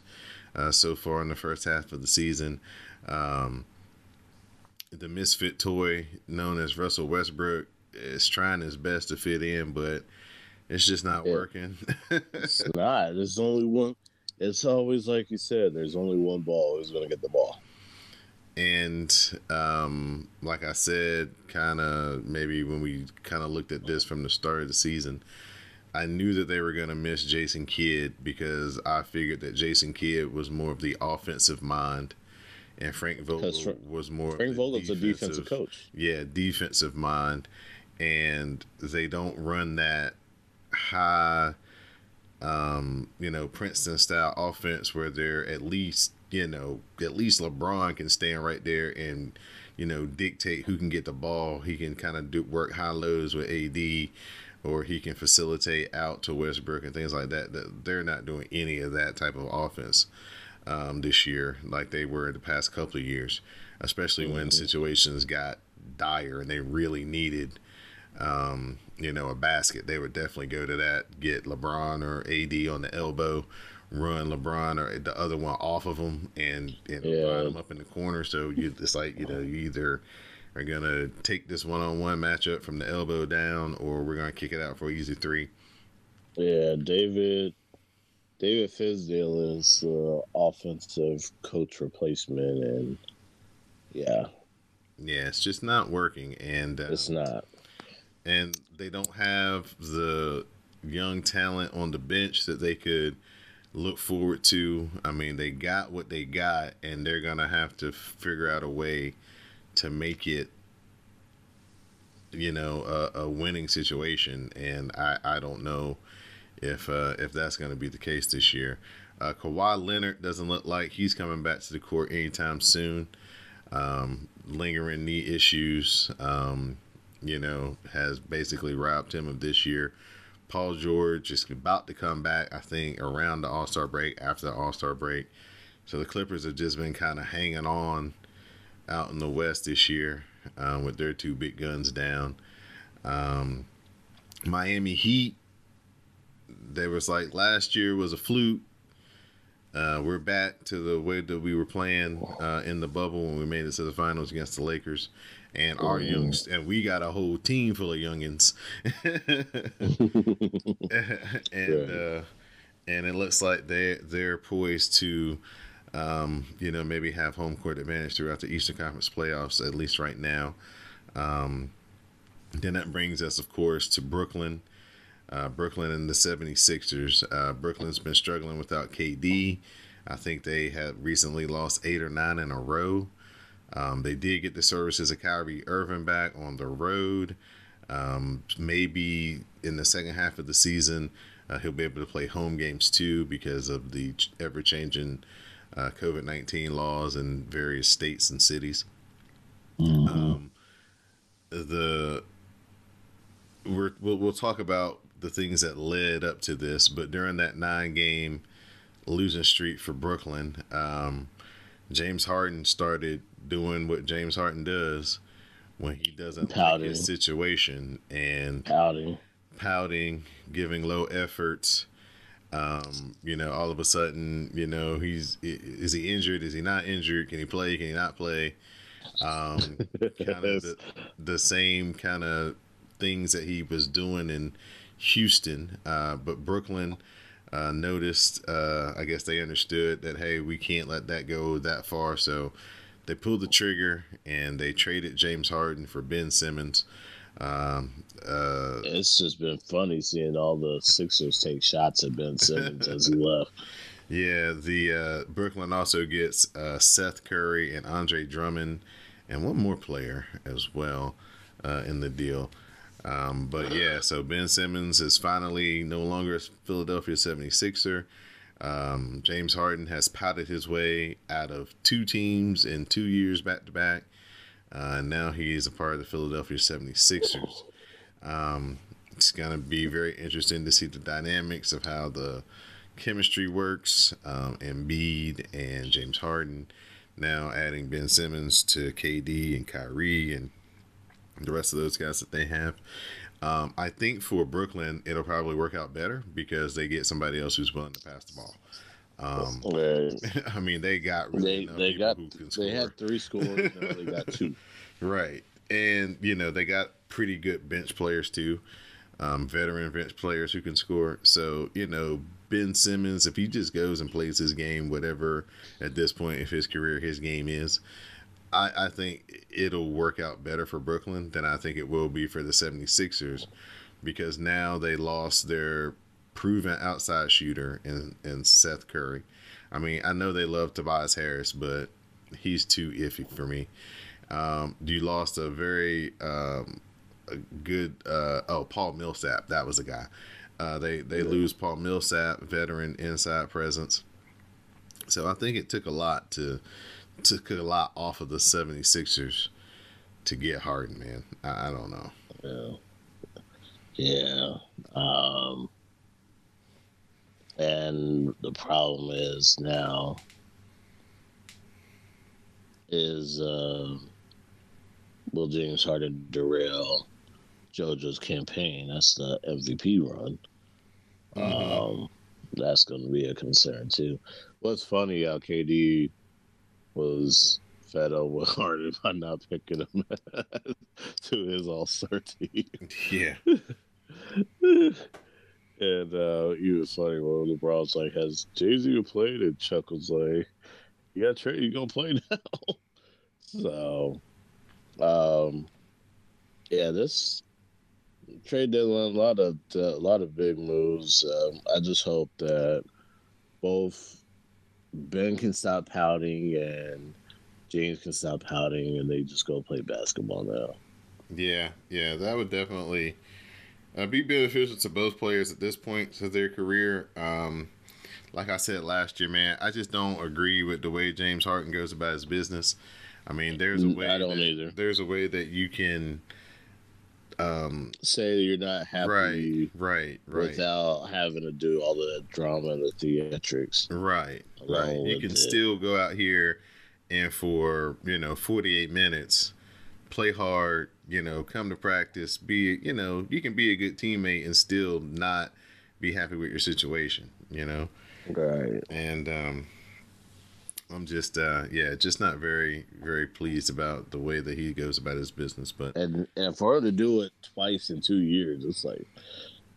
uh, so far in the first half of the season. Um, the misfit toy known as Russell Westbrook is trying his best to fit in, but it's just not Yeah. working. it's not. There's only one. It's always like you said. There's only one ball who's going to get the ball. And um, like I said, kind of maybe when we kind of looked at this from the start of the season, I knew that they were going to miss Jason Kidd because I figured that Jason Kidd was more of the offensive mind, and Frank Vogel was more. Frank Vogel's a defensive coach. Yeah, defensive mind, and they don't run that high, um, you know, Princeton style offense where they're at least, you know, at least LeBron can stand right there and, you know, dictate who can get the ball. He can kind of do work high lows with AD, or he can facilitate out to Westbrook and things like that. That they're not doing any of that type of offense um, this year like they were the past couple of years, especially when situations got dire and they really needed um, you know, a basket, they would definitely go to that, get LeBron or AD on the elbow, run LeBron or the other one off of them, and and Yeah. line them up in the corner. So you it's like you know you either are gonna take this one on one matchup from the elbow down, or we're gonna kick it out for easy three. Yeah, David. David Fizdale is the offensive coach replacement, and yeah, Yeah, it's just not working, and uh, it's not. And they don't have the young talent on the bench that they could look forward to. I mean, they got what they got, and they're gonna have to figure out a way to make it, you know, a, a winning situation, and I, I don't know if uh, if that's to be the case this year. Uh, Kawhi Leonard doesn't look like he's coming back to the court anytime soon. Um, lingering knee issues, um, you know, has basically robbed him of this year. Paul George is about to come back, I think, around the All Star break, after the All Star break. So the Clippers have just been kind of hanging on out in the West this year um, with their two big guns down. Um, Miami Heat, there was like last year was a fluke. Uh, we're back to the way that we were playing uh, in the bubble when we made it to the finals against the Lakers, and our youngs, and we got a whole team full of youngins, and uh, and it looks like they they're poised to, um, you know, maybe have home court advantage throughout the Eastern Conference playoffs at least right now. Um, then that brings us, of course, to Brooklyn. Uh, Brooklyn and the 76ers. Uh, Brooklyn's been struggling without KD. I think they have recently lost eight or nine in a row. Um, they did get the services of Kyrie Irving back on the road. Um, maybe in the second half of the season, uh, he'll be able to play home games too because of the ever changing uh, COVID 19 laws in various states and cities. Mhm. Um, the we're, we'll we'll talk about the things that led up to this, but during that nine game losing streak for Brooklyn, um, James Harden started doing what James Harden does when he doesn't like his situation and Pouting. pouting, giving low efforts. Um, you know, all of a sudden, you know, he's is he injured? Is he not injured? Can he play? Can he not play? Um, kind of the, the same kind of things that he was doing in Houston, uh, but Brooklyn uh, noticed. Uh, I guess they understood that hey, we can't let that go that far, so they pulled the trigger and they traded James Harden for Ben Simmons. Um, uh, It's just been funny seeing all the Sixers take shots at Ben Simmons as he left. Yeah, the uh, Brooklyn also gets uh, Seth Curry and Andre Drummond, and one more player as well uh, in the deal. Um, but yeah, so Ben Simmons is finally no longer a Philadelphia 76er. Um, James Harden has pouted his way out of two teams in two years back to back. Uh, now he is a part of the Philadelphia 76ers. Um, it's going to be very interesting to see the dynamics of how the chemistry works. Um, Embiid and James Harden now adding Ben Simmons to KD and Kyrie and the rest of those guys that they have. Um, I think for Brooklyn, it'll probably work out better because they get somebody else who's willing to pass the ball. Um, I mean, they got really they they got they had three scores, now they got two. Right. And, you know, they got pretty good bench players too, um, veteran bench players who can score. So, you know, Ben Simmons, if he just goes and plays his game, whatever at this point of his career his game is, I, I think it'll work out better for Brooklyn than I think it will be for the 76ers because now they lost their proven outside shooter in, in Seth Curry. I mean, I know they love Tobias Harris, but he's too iffy for me. Um, you lost a very um, a good uh, oh Paul Millsap that was a guy. Uh, they they lose Paul Millsap, veteran inside presence. So I think it took a lot to took a lot off of the 76ers to get Harden, man. I, I don't know. Yeah. Yeah. Um, and the problem is now is uh, will James Harden derail JoJo's campaign? That's the MVP run. Um, that's going to be a concern too. What's funny, how KD was fed up with Harden by not picking him to his All team. Yeah. and uh, he was funny when LeBron's like, "Has Jay Z played?" And Chuck was like, "You got trade. You gonna play now?" so, um, yeah, this trade deadline, a lot of a lot of big moves. Um, I just hope that both Ben can stop pouting and James can stop pouting, and they just go play basketball now. Yeah, yeah, that would definitely uh, be beneficial to both players at this point to their career. Um, like I said last year, man, I just don't agree with the way James Harden goes about his business. I mean, there's a way. I don't that, either. There's a way that you can. Um, Say that you're not happy right, right, right, without having to do all the drama and the theatrics. right, right. You can it. still go out here and for you know 48 minutes, play hard. You know, come to practice. Be you know you can be a good teammate and still not be happy with your situation. You know. Right. and um, I'm just uh, yeah, just not very very pleased about the way that he goes about his business. But And and for her to do it twice in two years, it's like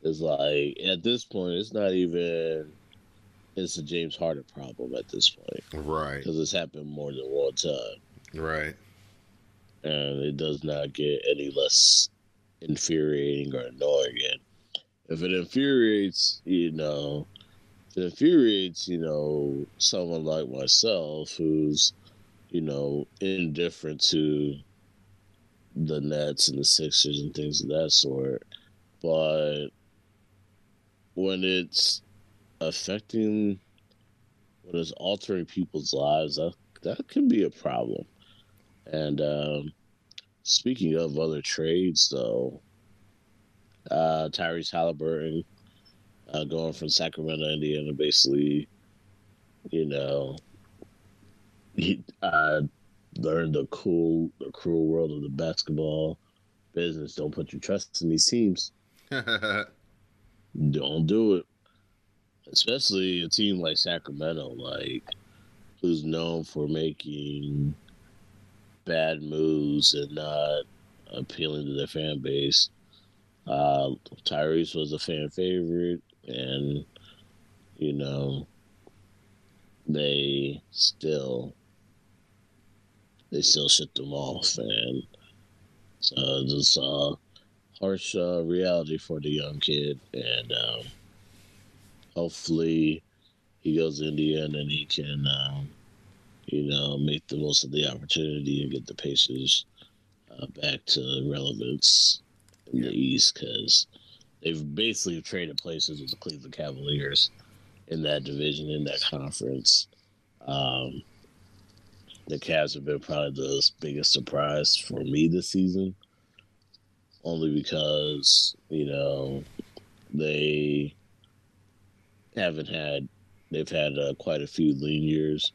it's like at this point, it's not even. It's a James Harden problem at this point right, because it's happened more than one time. right, and it does not get any less infuriating or annoying. And if it infuriates, you know, it infuriates, you know, someone like myself who's, you know, indifferent to the Nets and the Sixers and things of that sort, but when it's affecting, when it's altering people's lives, that that can be a problem. And um, speaking of other trades, though, uh, Tyrese Halliburton uh, going from Sacramento, Indiana, basically, you know, he uh, learned the cool, the cruel world of the basketball business. Don't put your trust in these teams. Don't do it. Especially a team like Sacramento, like who's known for making bad moves and not appealing to their fan base. Uh, Tyrese was a fan favorite, and you know they still they still shipped them off, and so it's a harsh uh, reality for the young kid, and um, hopefully he goes to Indiana and he can. Um, you know, make the most of the opportunity and get the Pacers uh, back to relevance in the East because they've basically traded places with the Cleveland Cavaliers in that division, in that conference. Um, the Cavs have been probably the biggest surprise for me this season, only because, you know, they haven't had, they've had uh, quite a few lean years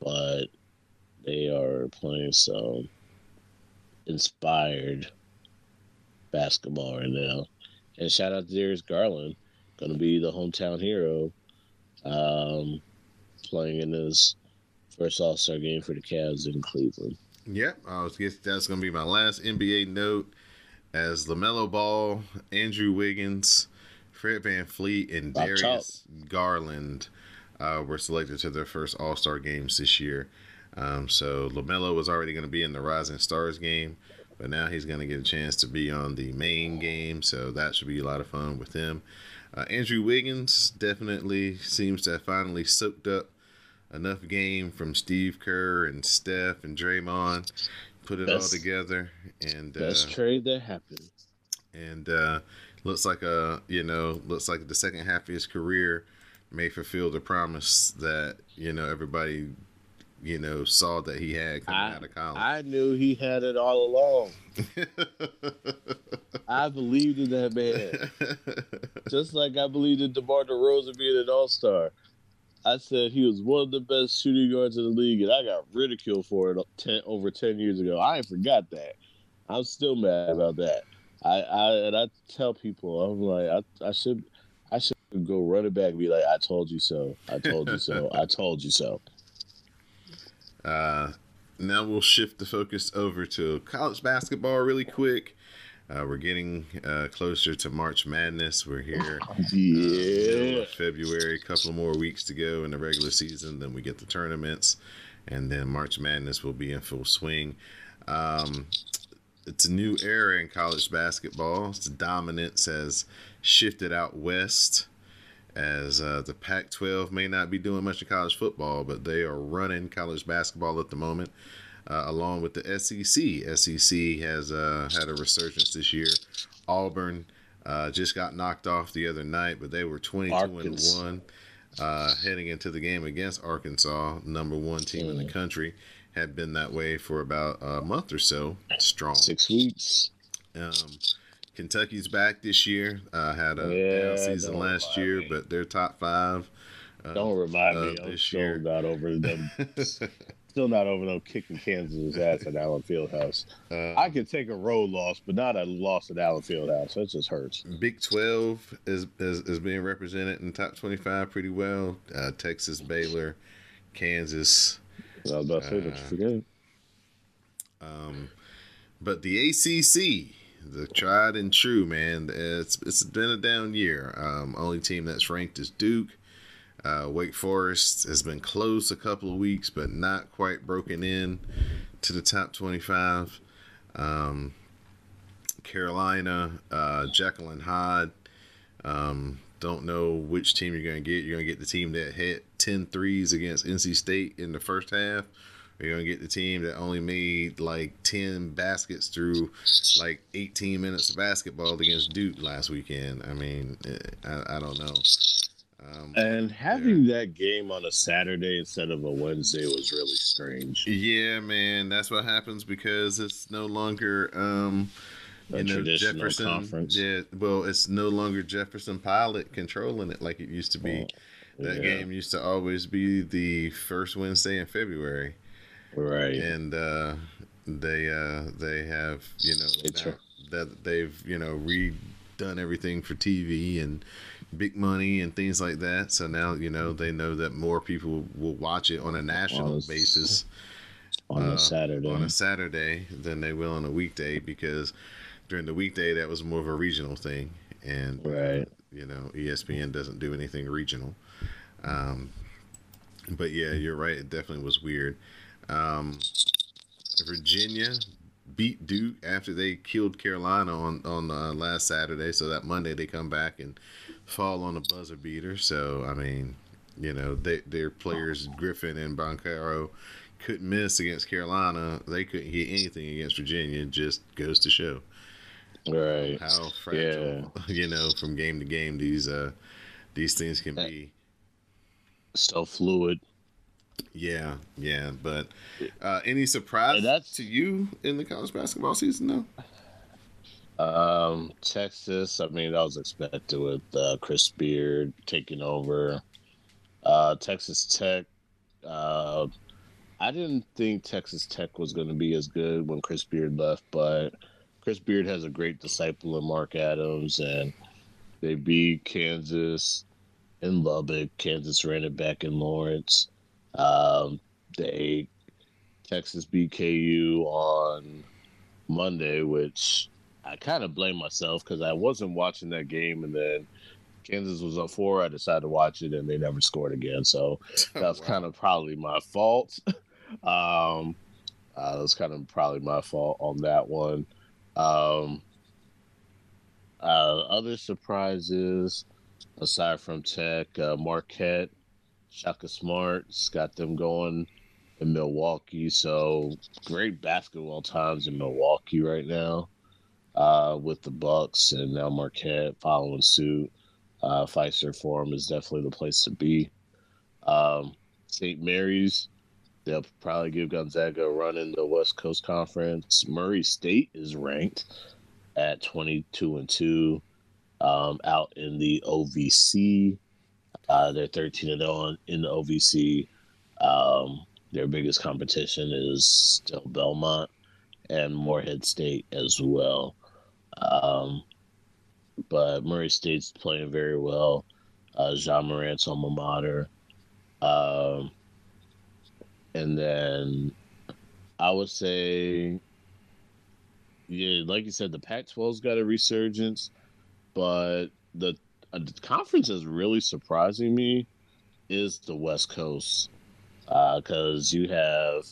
but they are playing some inspired basketball right now. And shout out to Darius Garland, going to be the hometown hero, um, playing in his first All Star game for the Cavs in Cleveland. Yep, I was guess that's going to be my last NBA note. As Lamelo Ball, Andrew Wiggins, Fred VanVleet, and Bob Darius Garland uh, were selected to their first All Star games this year. Um, so Lamelo was already going to be in the Rising Stars game, but now he's going to get a chance to be on the main game. So that should be a lot of fun with him. Uh, Andrew Wiggins definitely seems to have finally soaked up enough game from Steve Kerr and Steph and Draymond, put it all together, and Best uh, trade that happened. and uh, looks like a you know looks like the second half of his career may fulfill the promise that you know everybody you know saw that he had coming I, out of college. I knew he had it all along. I believed in that man. Just like I believed in DeMar DeRozan being an All Star. I said he was one of the best shooting guards in the league, and I got ridiculed for it 10, over ten years ago. I ain't forgot that. I'm still mad about that. I, I and I tell people I'm like I, I should I should go run it back and be like I told you so. I told you so. I told you so. Uh, now we'll shift the focus over to college basketball really quick. Uh, we're getting uh, closer to March Madness. We're here. Yeah. of February, a couple more weeks to go in the regular season. Then we get the tournaments, and then March Madness will be in full swing. Um, it's a new era in college basketball. The dominance has shifted out west, as uh, the Pac-12 may not be doing much in college football, but they are running college basketball at the moment. uh, along with the SEC. SEC has uh, had a resurgence this year. Auburn uh, just got knocked off the other night, but they were 22 Arkansas. and 1 uh, heading into the game against Arkansas, number one team in the Mm. country. Had been that way for about a month or so. Strong. Six weeks. Um, Kentucky's back this year. Uh, had a Yeah, down season last year, me. but they're top five. Uh, Don't remind uh, me. I'm this still year. not over them. still not over them kicking Kansas' ass at Allen Fieldhouse. uh, I could take a road loss, but not a loss at Allen Fieldhouse. That just hurts. Big Twelve is, is is being represented in top twenty five pretty well. Uh, Texas, Baylor, Kansas, I was about to say, don't you forget. um, but the ACC, the tried and true man, it's it's been a down year. Um, only team that's ranked is Duke. Uh, Wake Forest has been close a couple of weeks, but not quite broken in to the top twenty five. Um, Carolina, uh, and Hyde. Um, don't know which team you're going to get. You're going to get the team that hit 10 threes against NC State in the first half. You're going to get the team that only made like 10 baskets through like 18 minutes of basketball against Duke last weekend. I mean, eh, I, I don't know. Um, And having that game on a Saturday instead of a Wednesday was really strange. yeah, man, that's what happens because it's no longer um, A you know, traditional Jefferson. conference. Yeah, well, it's no longer Jefferson Pilot controlling it like it used to be. Oh, that yeah. game used to always be the first Wednesday in February, Right. and uh, they uh, they have you know They now try- that they've you know redone everything for TV and big money and things like that. So now you know they know that more people will watch it on a national On a s- basis on uh, a Saturday. on a Saturday than they will on a weekday because during the weekday that was more of a regional thing, and uh, you know ESPN doesn't do anything regional. Um, but yeah, you're right. It definitely was weird. Um, Virginia beat Duke after they killed Carolina on on uh, last Saturday. So that Monday they come back and fall on a buzzer beater. So I mean, you know, they, their players Griffin and Banchero couldn't miss against Carolina. They couldn't hit anything against Virginia. It just goes to show right. how fragile, you know, from game to game these uh these things can be. So fluid. Yeah, yeah. But uh any surprise that's- to you in the college basketball season though? Um, Texas, I mean, that was expected with uh, Chris Beard taking over. Uh, Texas Tech, uh, I didn't think Texas Tech was going to be as good when Chris Beard left, but Chris Beard has a great disciple in Mark Adams, and they beat Kansas in Lubbock. Kansas ran it back in Lawrence. Um, they Texas beat KU on Monday, which I kind of blame myself because I wasn't watching that game, and then Kansas was up four. I decided to watch it, and they never scored again. So that's kind of probably my fault. um, uh, that's kind of probably my fault on that one. Um, uh, other surprises aside from Tech, uh, Marquette, Shaka Smart's got them going in Milwaukee. So great basketball times in Milwaukee right now uh, with the Bucks and now Marquette following suit. Uh, Fiserv Forum is definitely the place to be. Um, St. Mary's, they'll probably give Gonzaga a run in the West Coast Conference. Murray State is ranked at 22 and 2 um, out in the OVC. Uh, they're 13 and 0 in the OVC. Um, their biggest competition is still Belmont and Morehead State as well. Um, but Murray State's playing very well. Uh, Ja Morant's alma mater. Um, and then I would say, yeah, like you said, the Pac 12's got a resurgence, but the, the conference is really surprising me is the West Coast because you have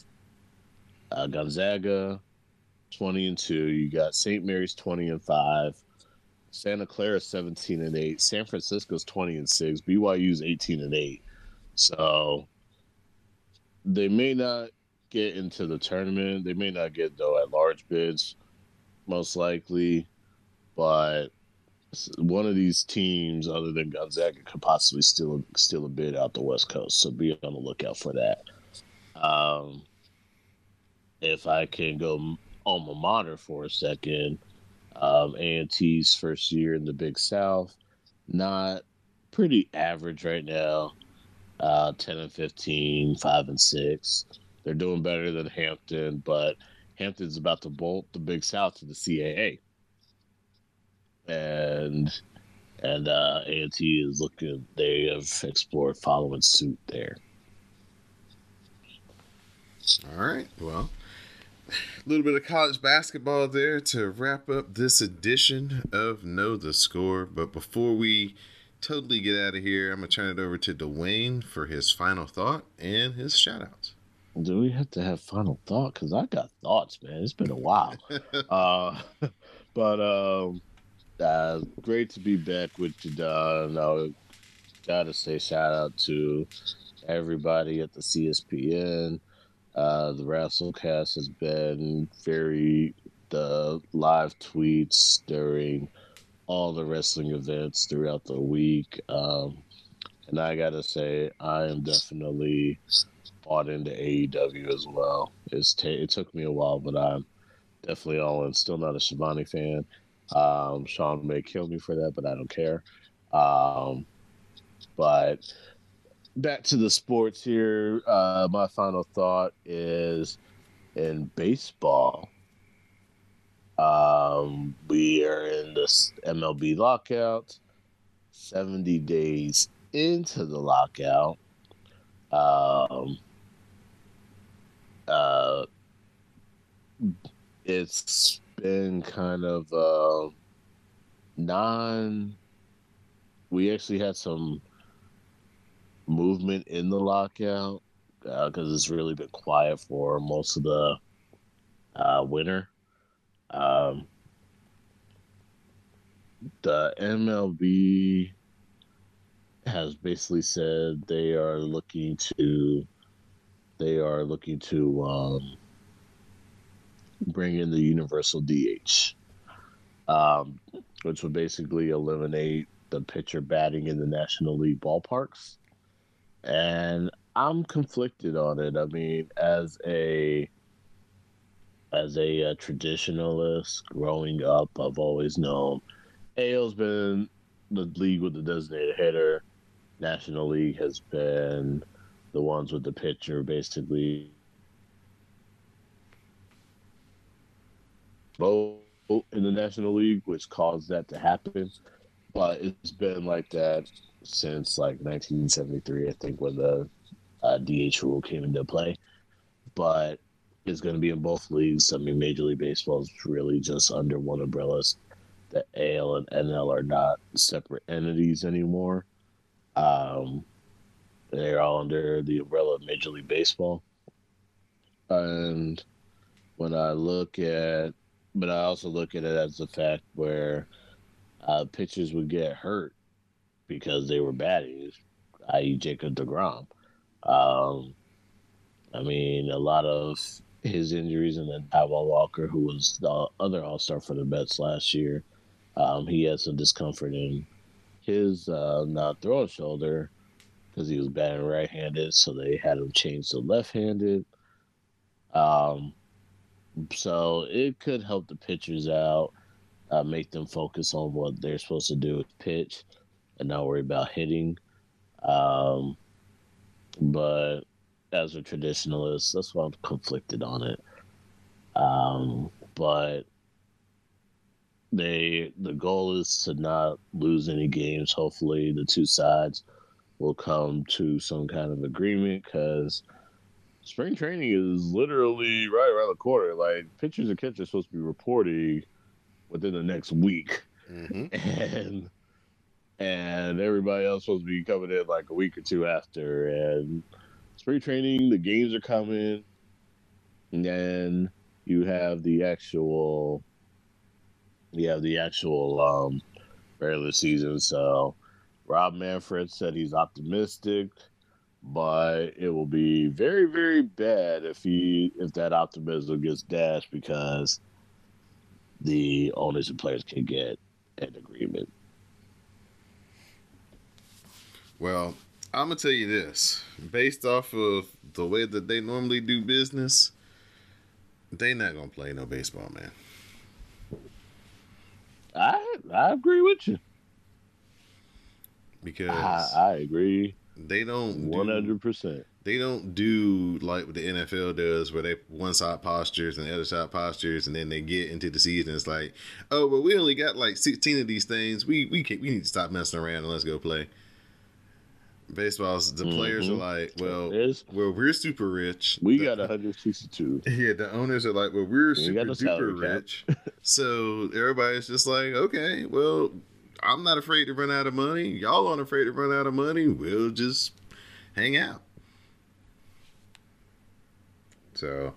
uh, Gonzaga 20 and 2, you got St. Mary's 20 and 5. Santa Clara 17 and 8, San Francisco's 20 and 6, BYU's 18 and 8. So they may not get into the tournament. They may not get though at large bids, most likely, but one of these teams, other than Gonzaga, could possibly steal steal a bid out the West Coast. So be on the lookout for that. Um, if I can go alma mater for a second, um, A&T's first year in the Big South, not pretty average right now. Uh, 10 and 15, 5 and 6. They're doing better than Hampton, but Hampton's about to bolt the Big South to the CAA. And and uh, A&T is looking, they have explored following suit there. All right. Well, a little bit of college basketball there to wrap up this edition of Know the Score. But before we totally get out of here, I'm going to turn it over to Dwayne for his final thought and his shout outs. Do we have to have final thought? Because I got thoughts, man. It's been a while. uh, but um, uh, great to be back with you, Don. I got to say shout out to everybody at the CSPN. Uh, the Wrestlecast has been very the live tweets during all the wrestling events throughout the week. Um, and I gotta say, I am definitely bought into AEW as well. It's t- it took me a while, but I'm definitely all in. Still not a Shivani fan. Um, Sean may kill me for that, but I don't care. Um, but back to the sports here. Uh, my final thought is in baseball. Um, we are in this MLB lockout, 70 days into the lockout. Um, uh, it's been kind of uh, non. We actually had some movement in the lockout because uh, it's really been quiet for most of the uh, winter. Um, the MLB has basically said they are looking to they are looking to um, bring in the universal DH, um, which would basically eliminate the pitcher batting in the National League ballparks and I'm conflicted on it. I mean, as a as a, a uh, traditionalist growing up, I've always known AL's been the league with the designated hitter. National League has been the ones with the pitcher, basically. Both in the National League, which caused that to happen. But it's been like that since like 1973, I think, when the uh, DH rule came into play. But it's going to be in both leagues. I mean, Major League Baseball is really just under one umbrella. The AL and NL are not separate entities anymore. Um, they're all under the umbrella of Major League Baseball. And when I look at, but I also look at it as a fact where uh, pitchers would get hurt because they were batting, i.e., Jacob DeGrom. Um, I mean, a lot of his injuries, and then Taijuan Walker, who was the other All Star for the Mets last year, um, he had some discomfort in his uh, not throwing shoulder because he was batting right handed, so they had him change to left handed. Um, so it could help the pitchers out, uh, make them focus on what they're supposed to do with pitch and not worry about hitting. Um, but as a traditionalist, that's why I'm conflicted on it. Um, but they the goal is to not lose any games. Hopefully, the two sides will come to some kind of agreement because spring training is literally right around the corner. Like pitchers and catchers supposed to be reporting within the next week, mm-hmm. and and everybody else supposed to be coming in like a week or two after. And spring training, the games are coming, and then you have the actual, you have the actual um, regular season. So Rob Manfred said he's optimistic but it will be very, very bad if he if that optimism gets dashed because the owners and players can get an agreement. Well, I'm gonna tell you this: based off of the way that they normally do business, they not gonna play no baseball, man. I I agree with you. Because I, I agree they don't hundred percent. they don't do like what the NFL does, where they one side postures and the other side postures, and then they get into the season. It's like, oh, but we only got like 16 of these things. We we can we need to stop messing around and let's go play. Baseball's the players are Mhm. like, well, well, we're super rich. We The- got 162. Yeah, the owners are like, well, we're We super no duper rich. so everybody's just like, okay, well, I'm not afraid to run out of money. Y'all aren't afraid to run out of money. We'll just hang out. So,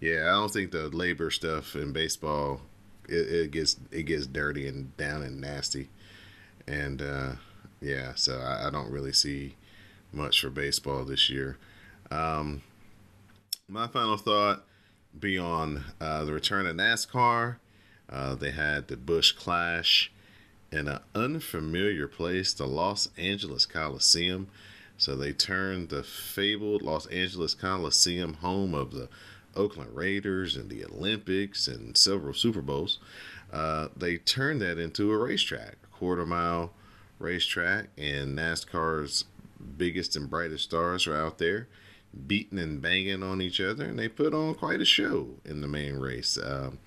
yeah, I don't think the labor stuff in baseball it, it gets it gets dirty and down and nasty, and uh, yeah, so I, I don't really see much for baseball this year. Um, my final thought be on uh, the return of NASCAR. Uh, they had the Busch Clash in an unfamiliar place, the Los Angeles Coliseum. So they turned the fabled Los Angeles Coliseum, home of the Oakland Raiders and the Olympics and several Super Bowls, uh, they turned that into a racetrack, a quarter mile racetrack, and NASCAR's biggest and brightest stars are out there beating and banging on each other, and they put on quite a show in the main race. Um,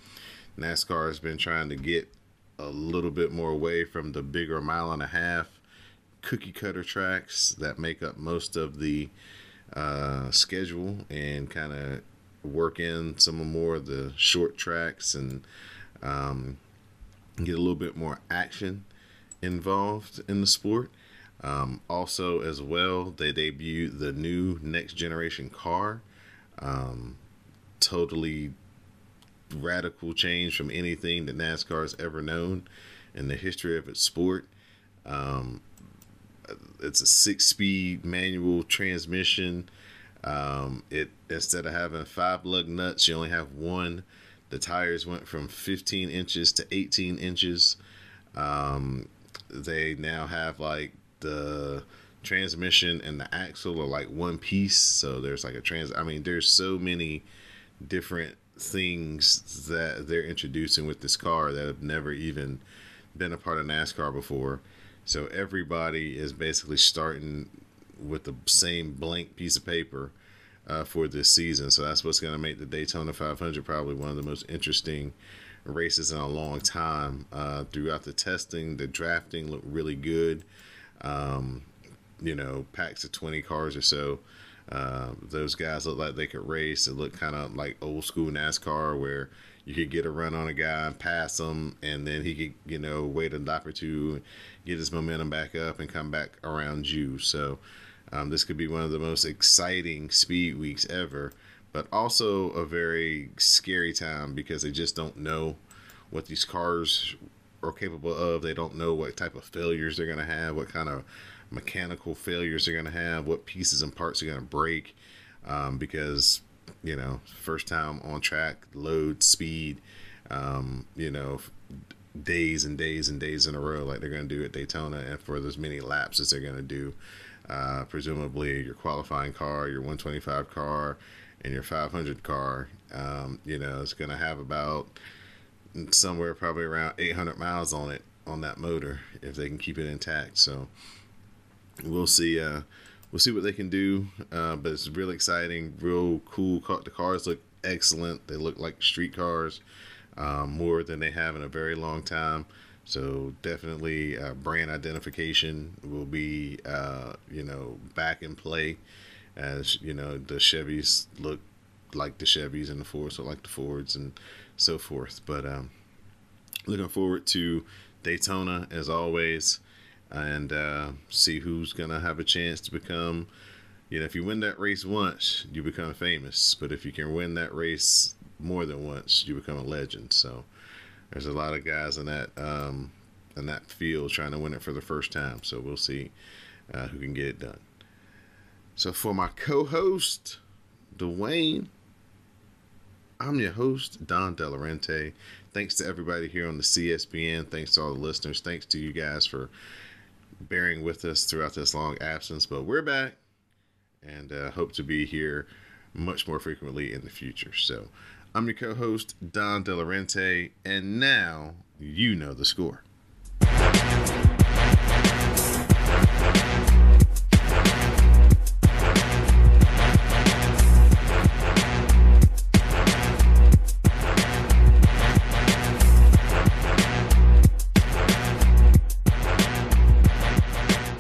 NASCAR has been trying to get a little bit more away from the bigger mile and a half cookie cutter tracks that make up most of the uh, schedule and kind of work in some more of the short tracks and um, get a little bit more action involved in the sport. Um, also, as well, they debuted the new next generation car. Um, totally radical change from anything that NASCAR has ever known in the history of its sport. Um, it's a six-speed manual transmission. Um, it instead of having five lug nuts, you only have one. The tires went from 15 inches to 18 inches. Um, they now have like the transmission and the axle are like one piece. So there's like a trans. I mean, there's so many different things that they're introducing with this car that have never even been a part of NASCAR before. So everybody is basically starting with the same blank piece of paper uh, for this season. So that's what's going to make the Daytona 500 probably one of the most interesting races in a long time. Uh, throughout the testing, the drafting looked really good. Um, you know, packs of 20 cars or so. Uh, those guys look like they could race. It looked kind of like old school NASCAR where you could get a run on a guy and pass him, and then he could, you know, wait a lap or two, get his momentum back up, and come back around you. So um, this could be one of the most exciting speed weeks ever, but also a very scary time because they just don't know what these cars are capable of. They don't know what type of failures they're going to have, what kind of mechanical failures they're going to have, what pieces and parts are going to break, um, because you know, first time on track, load, speed, um, you know, days and days and days in a row, like they're going to do at Daytona, and for as many laps as they're going to do. Uh, presumably, your qualifying car, your 125 car, and your 500 car, um, you know, it's going to have about somewhere probably around 800 miles on it on that motor if they can keep it intact. So we'll see. Uh, we'll see what they can do. Uh, but it's really exciting, real cool. The cars look excellent. They look like street cars, um, more than they have in a very long time. So definitely, uh, brand identification will be, uh, you know, back in play, as you know the Chevys look like the Chevys and the Fords look like the Fords and so forth. But um, looking forward to Daytona as always and uh, see who's gonna have a chance to become. You know, if you win that race once, you become famous. But if you can win that race more than once, you become a legend. So there's a lot of guys in that um, in that field trying to win it for the first time. So we'll see uh, who can get it done. So for my co-host, Dwayne, I'm your host, Don Delarente. Thanks to everybody here on the CSPN. Thanks to all the listeners. Thanks to you guys for bearing with us throughout this long absence. But we're back and uh, hope to be here much more frequently in the future. So I'm your co host, Don Delarente, and now you know the score.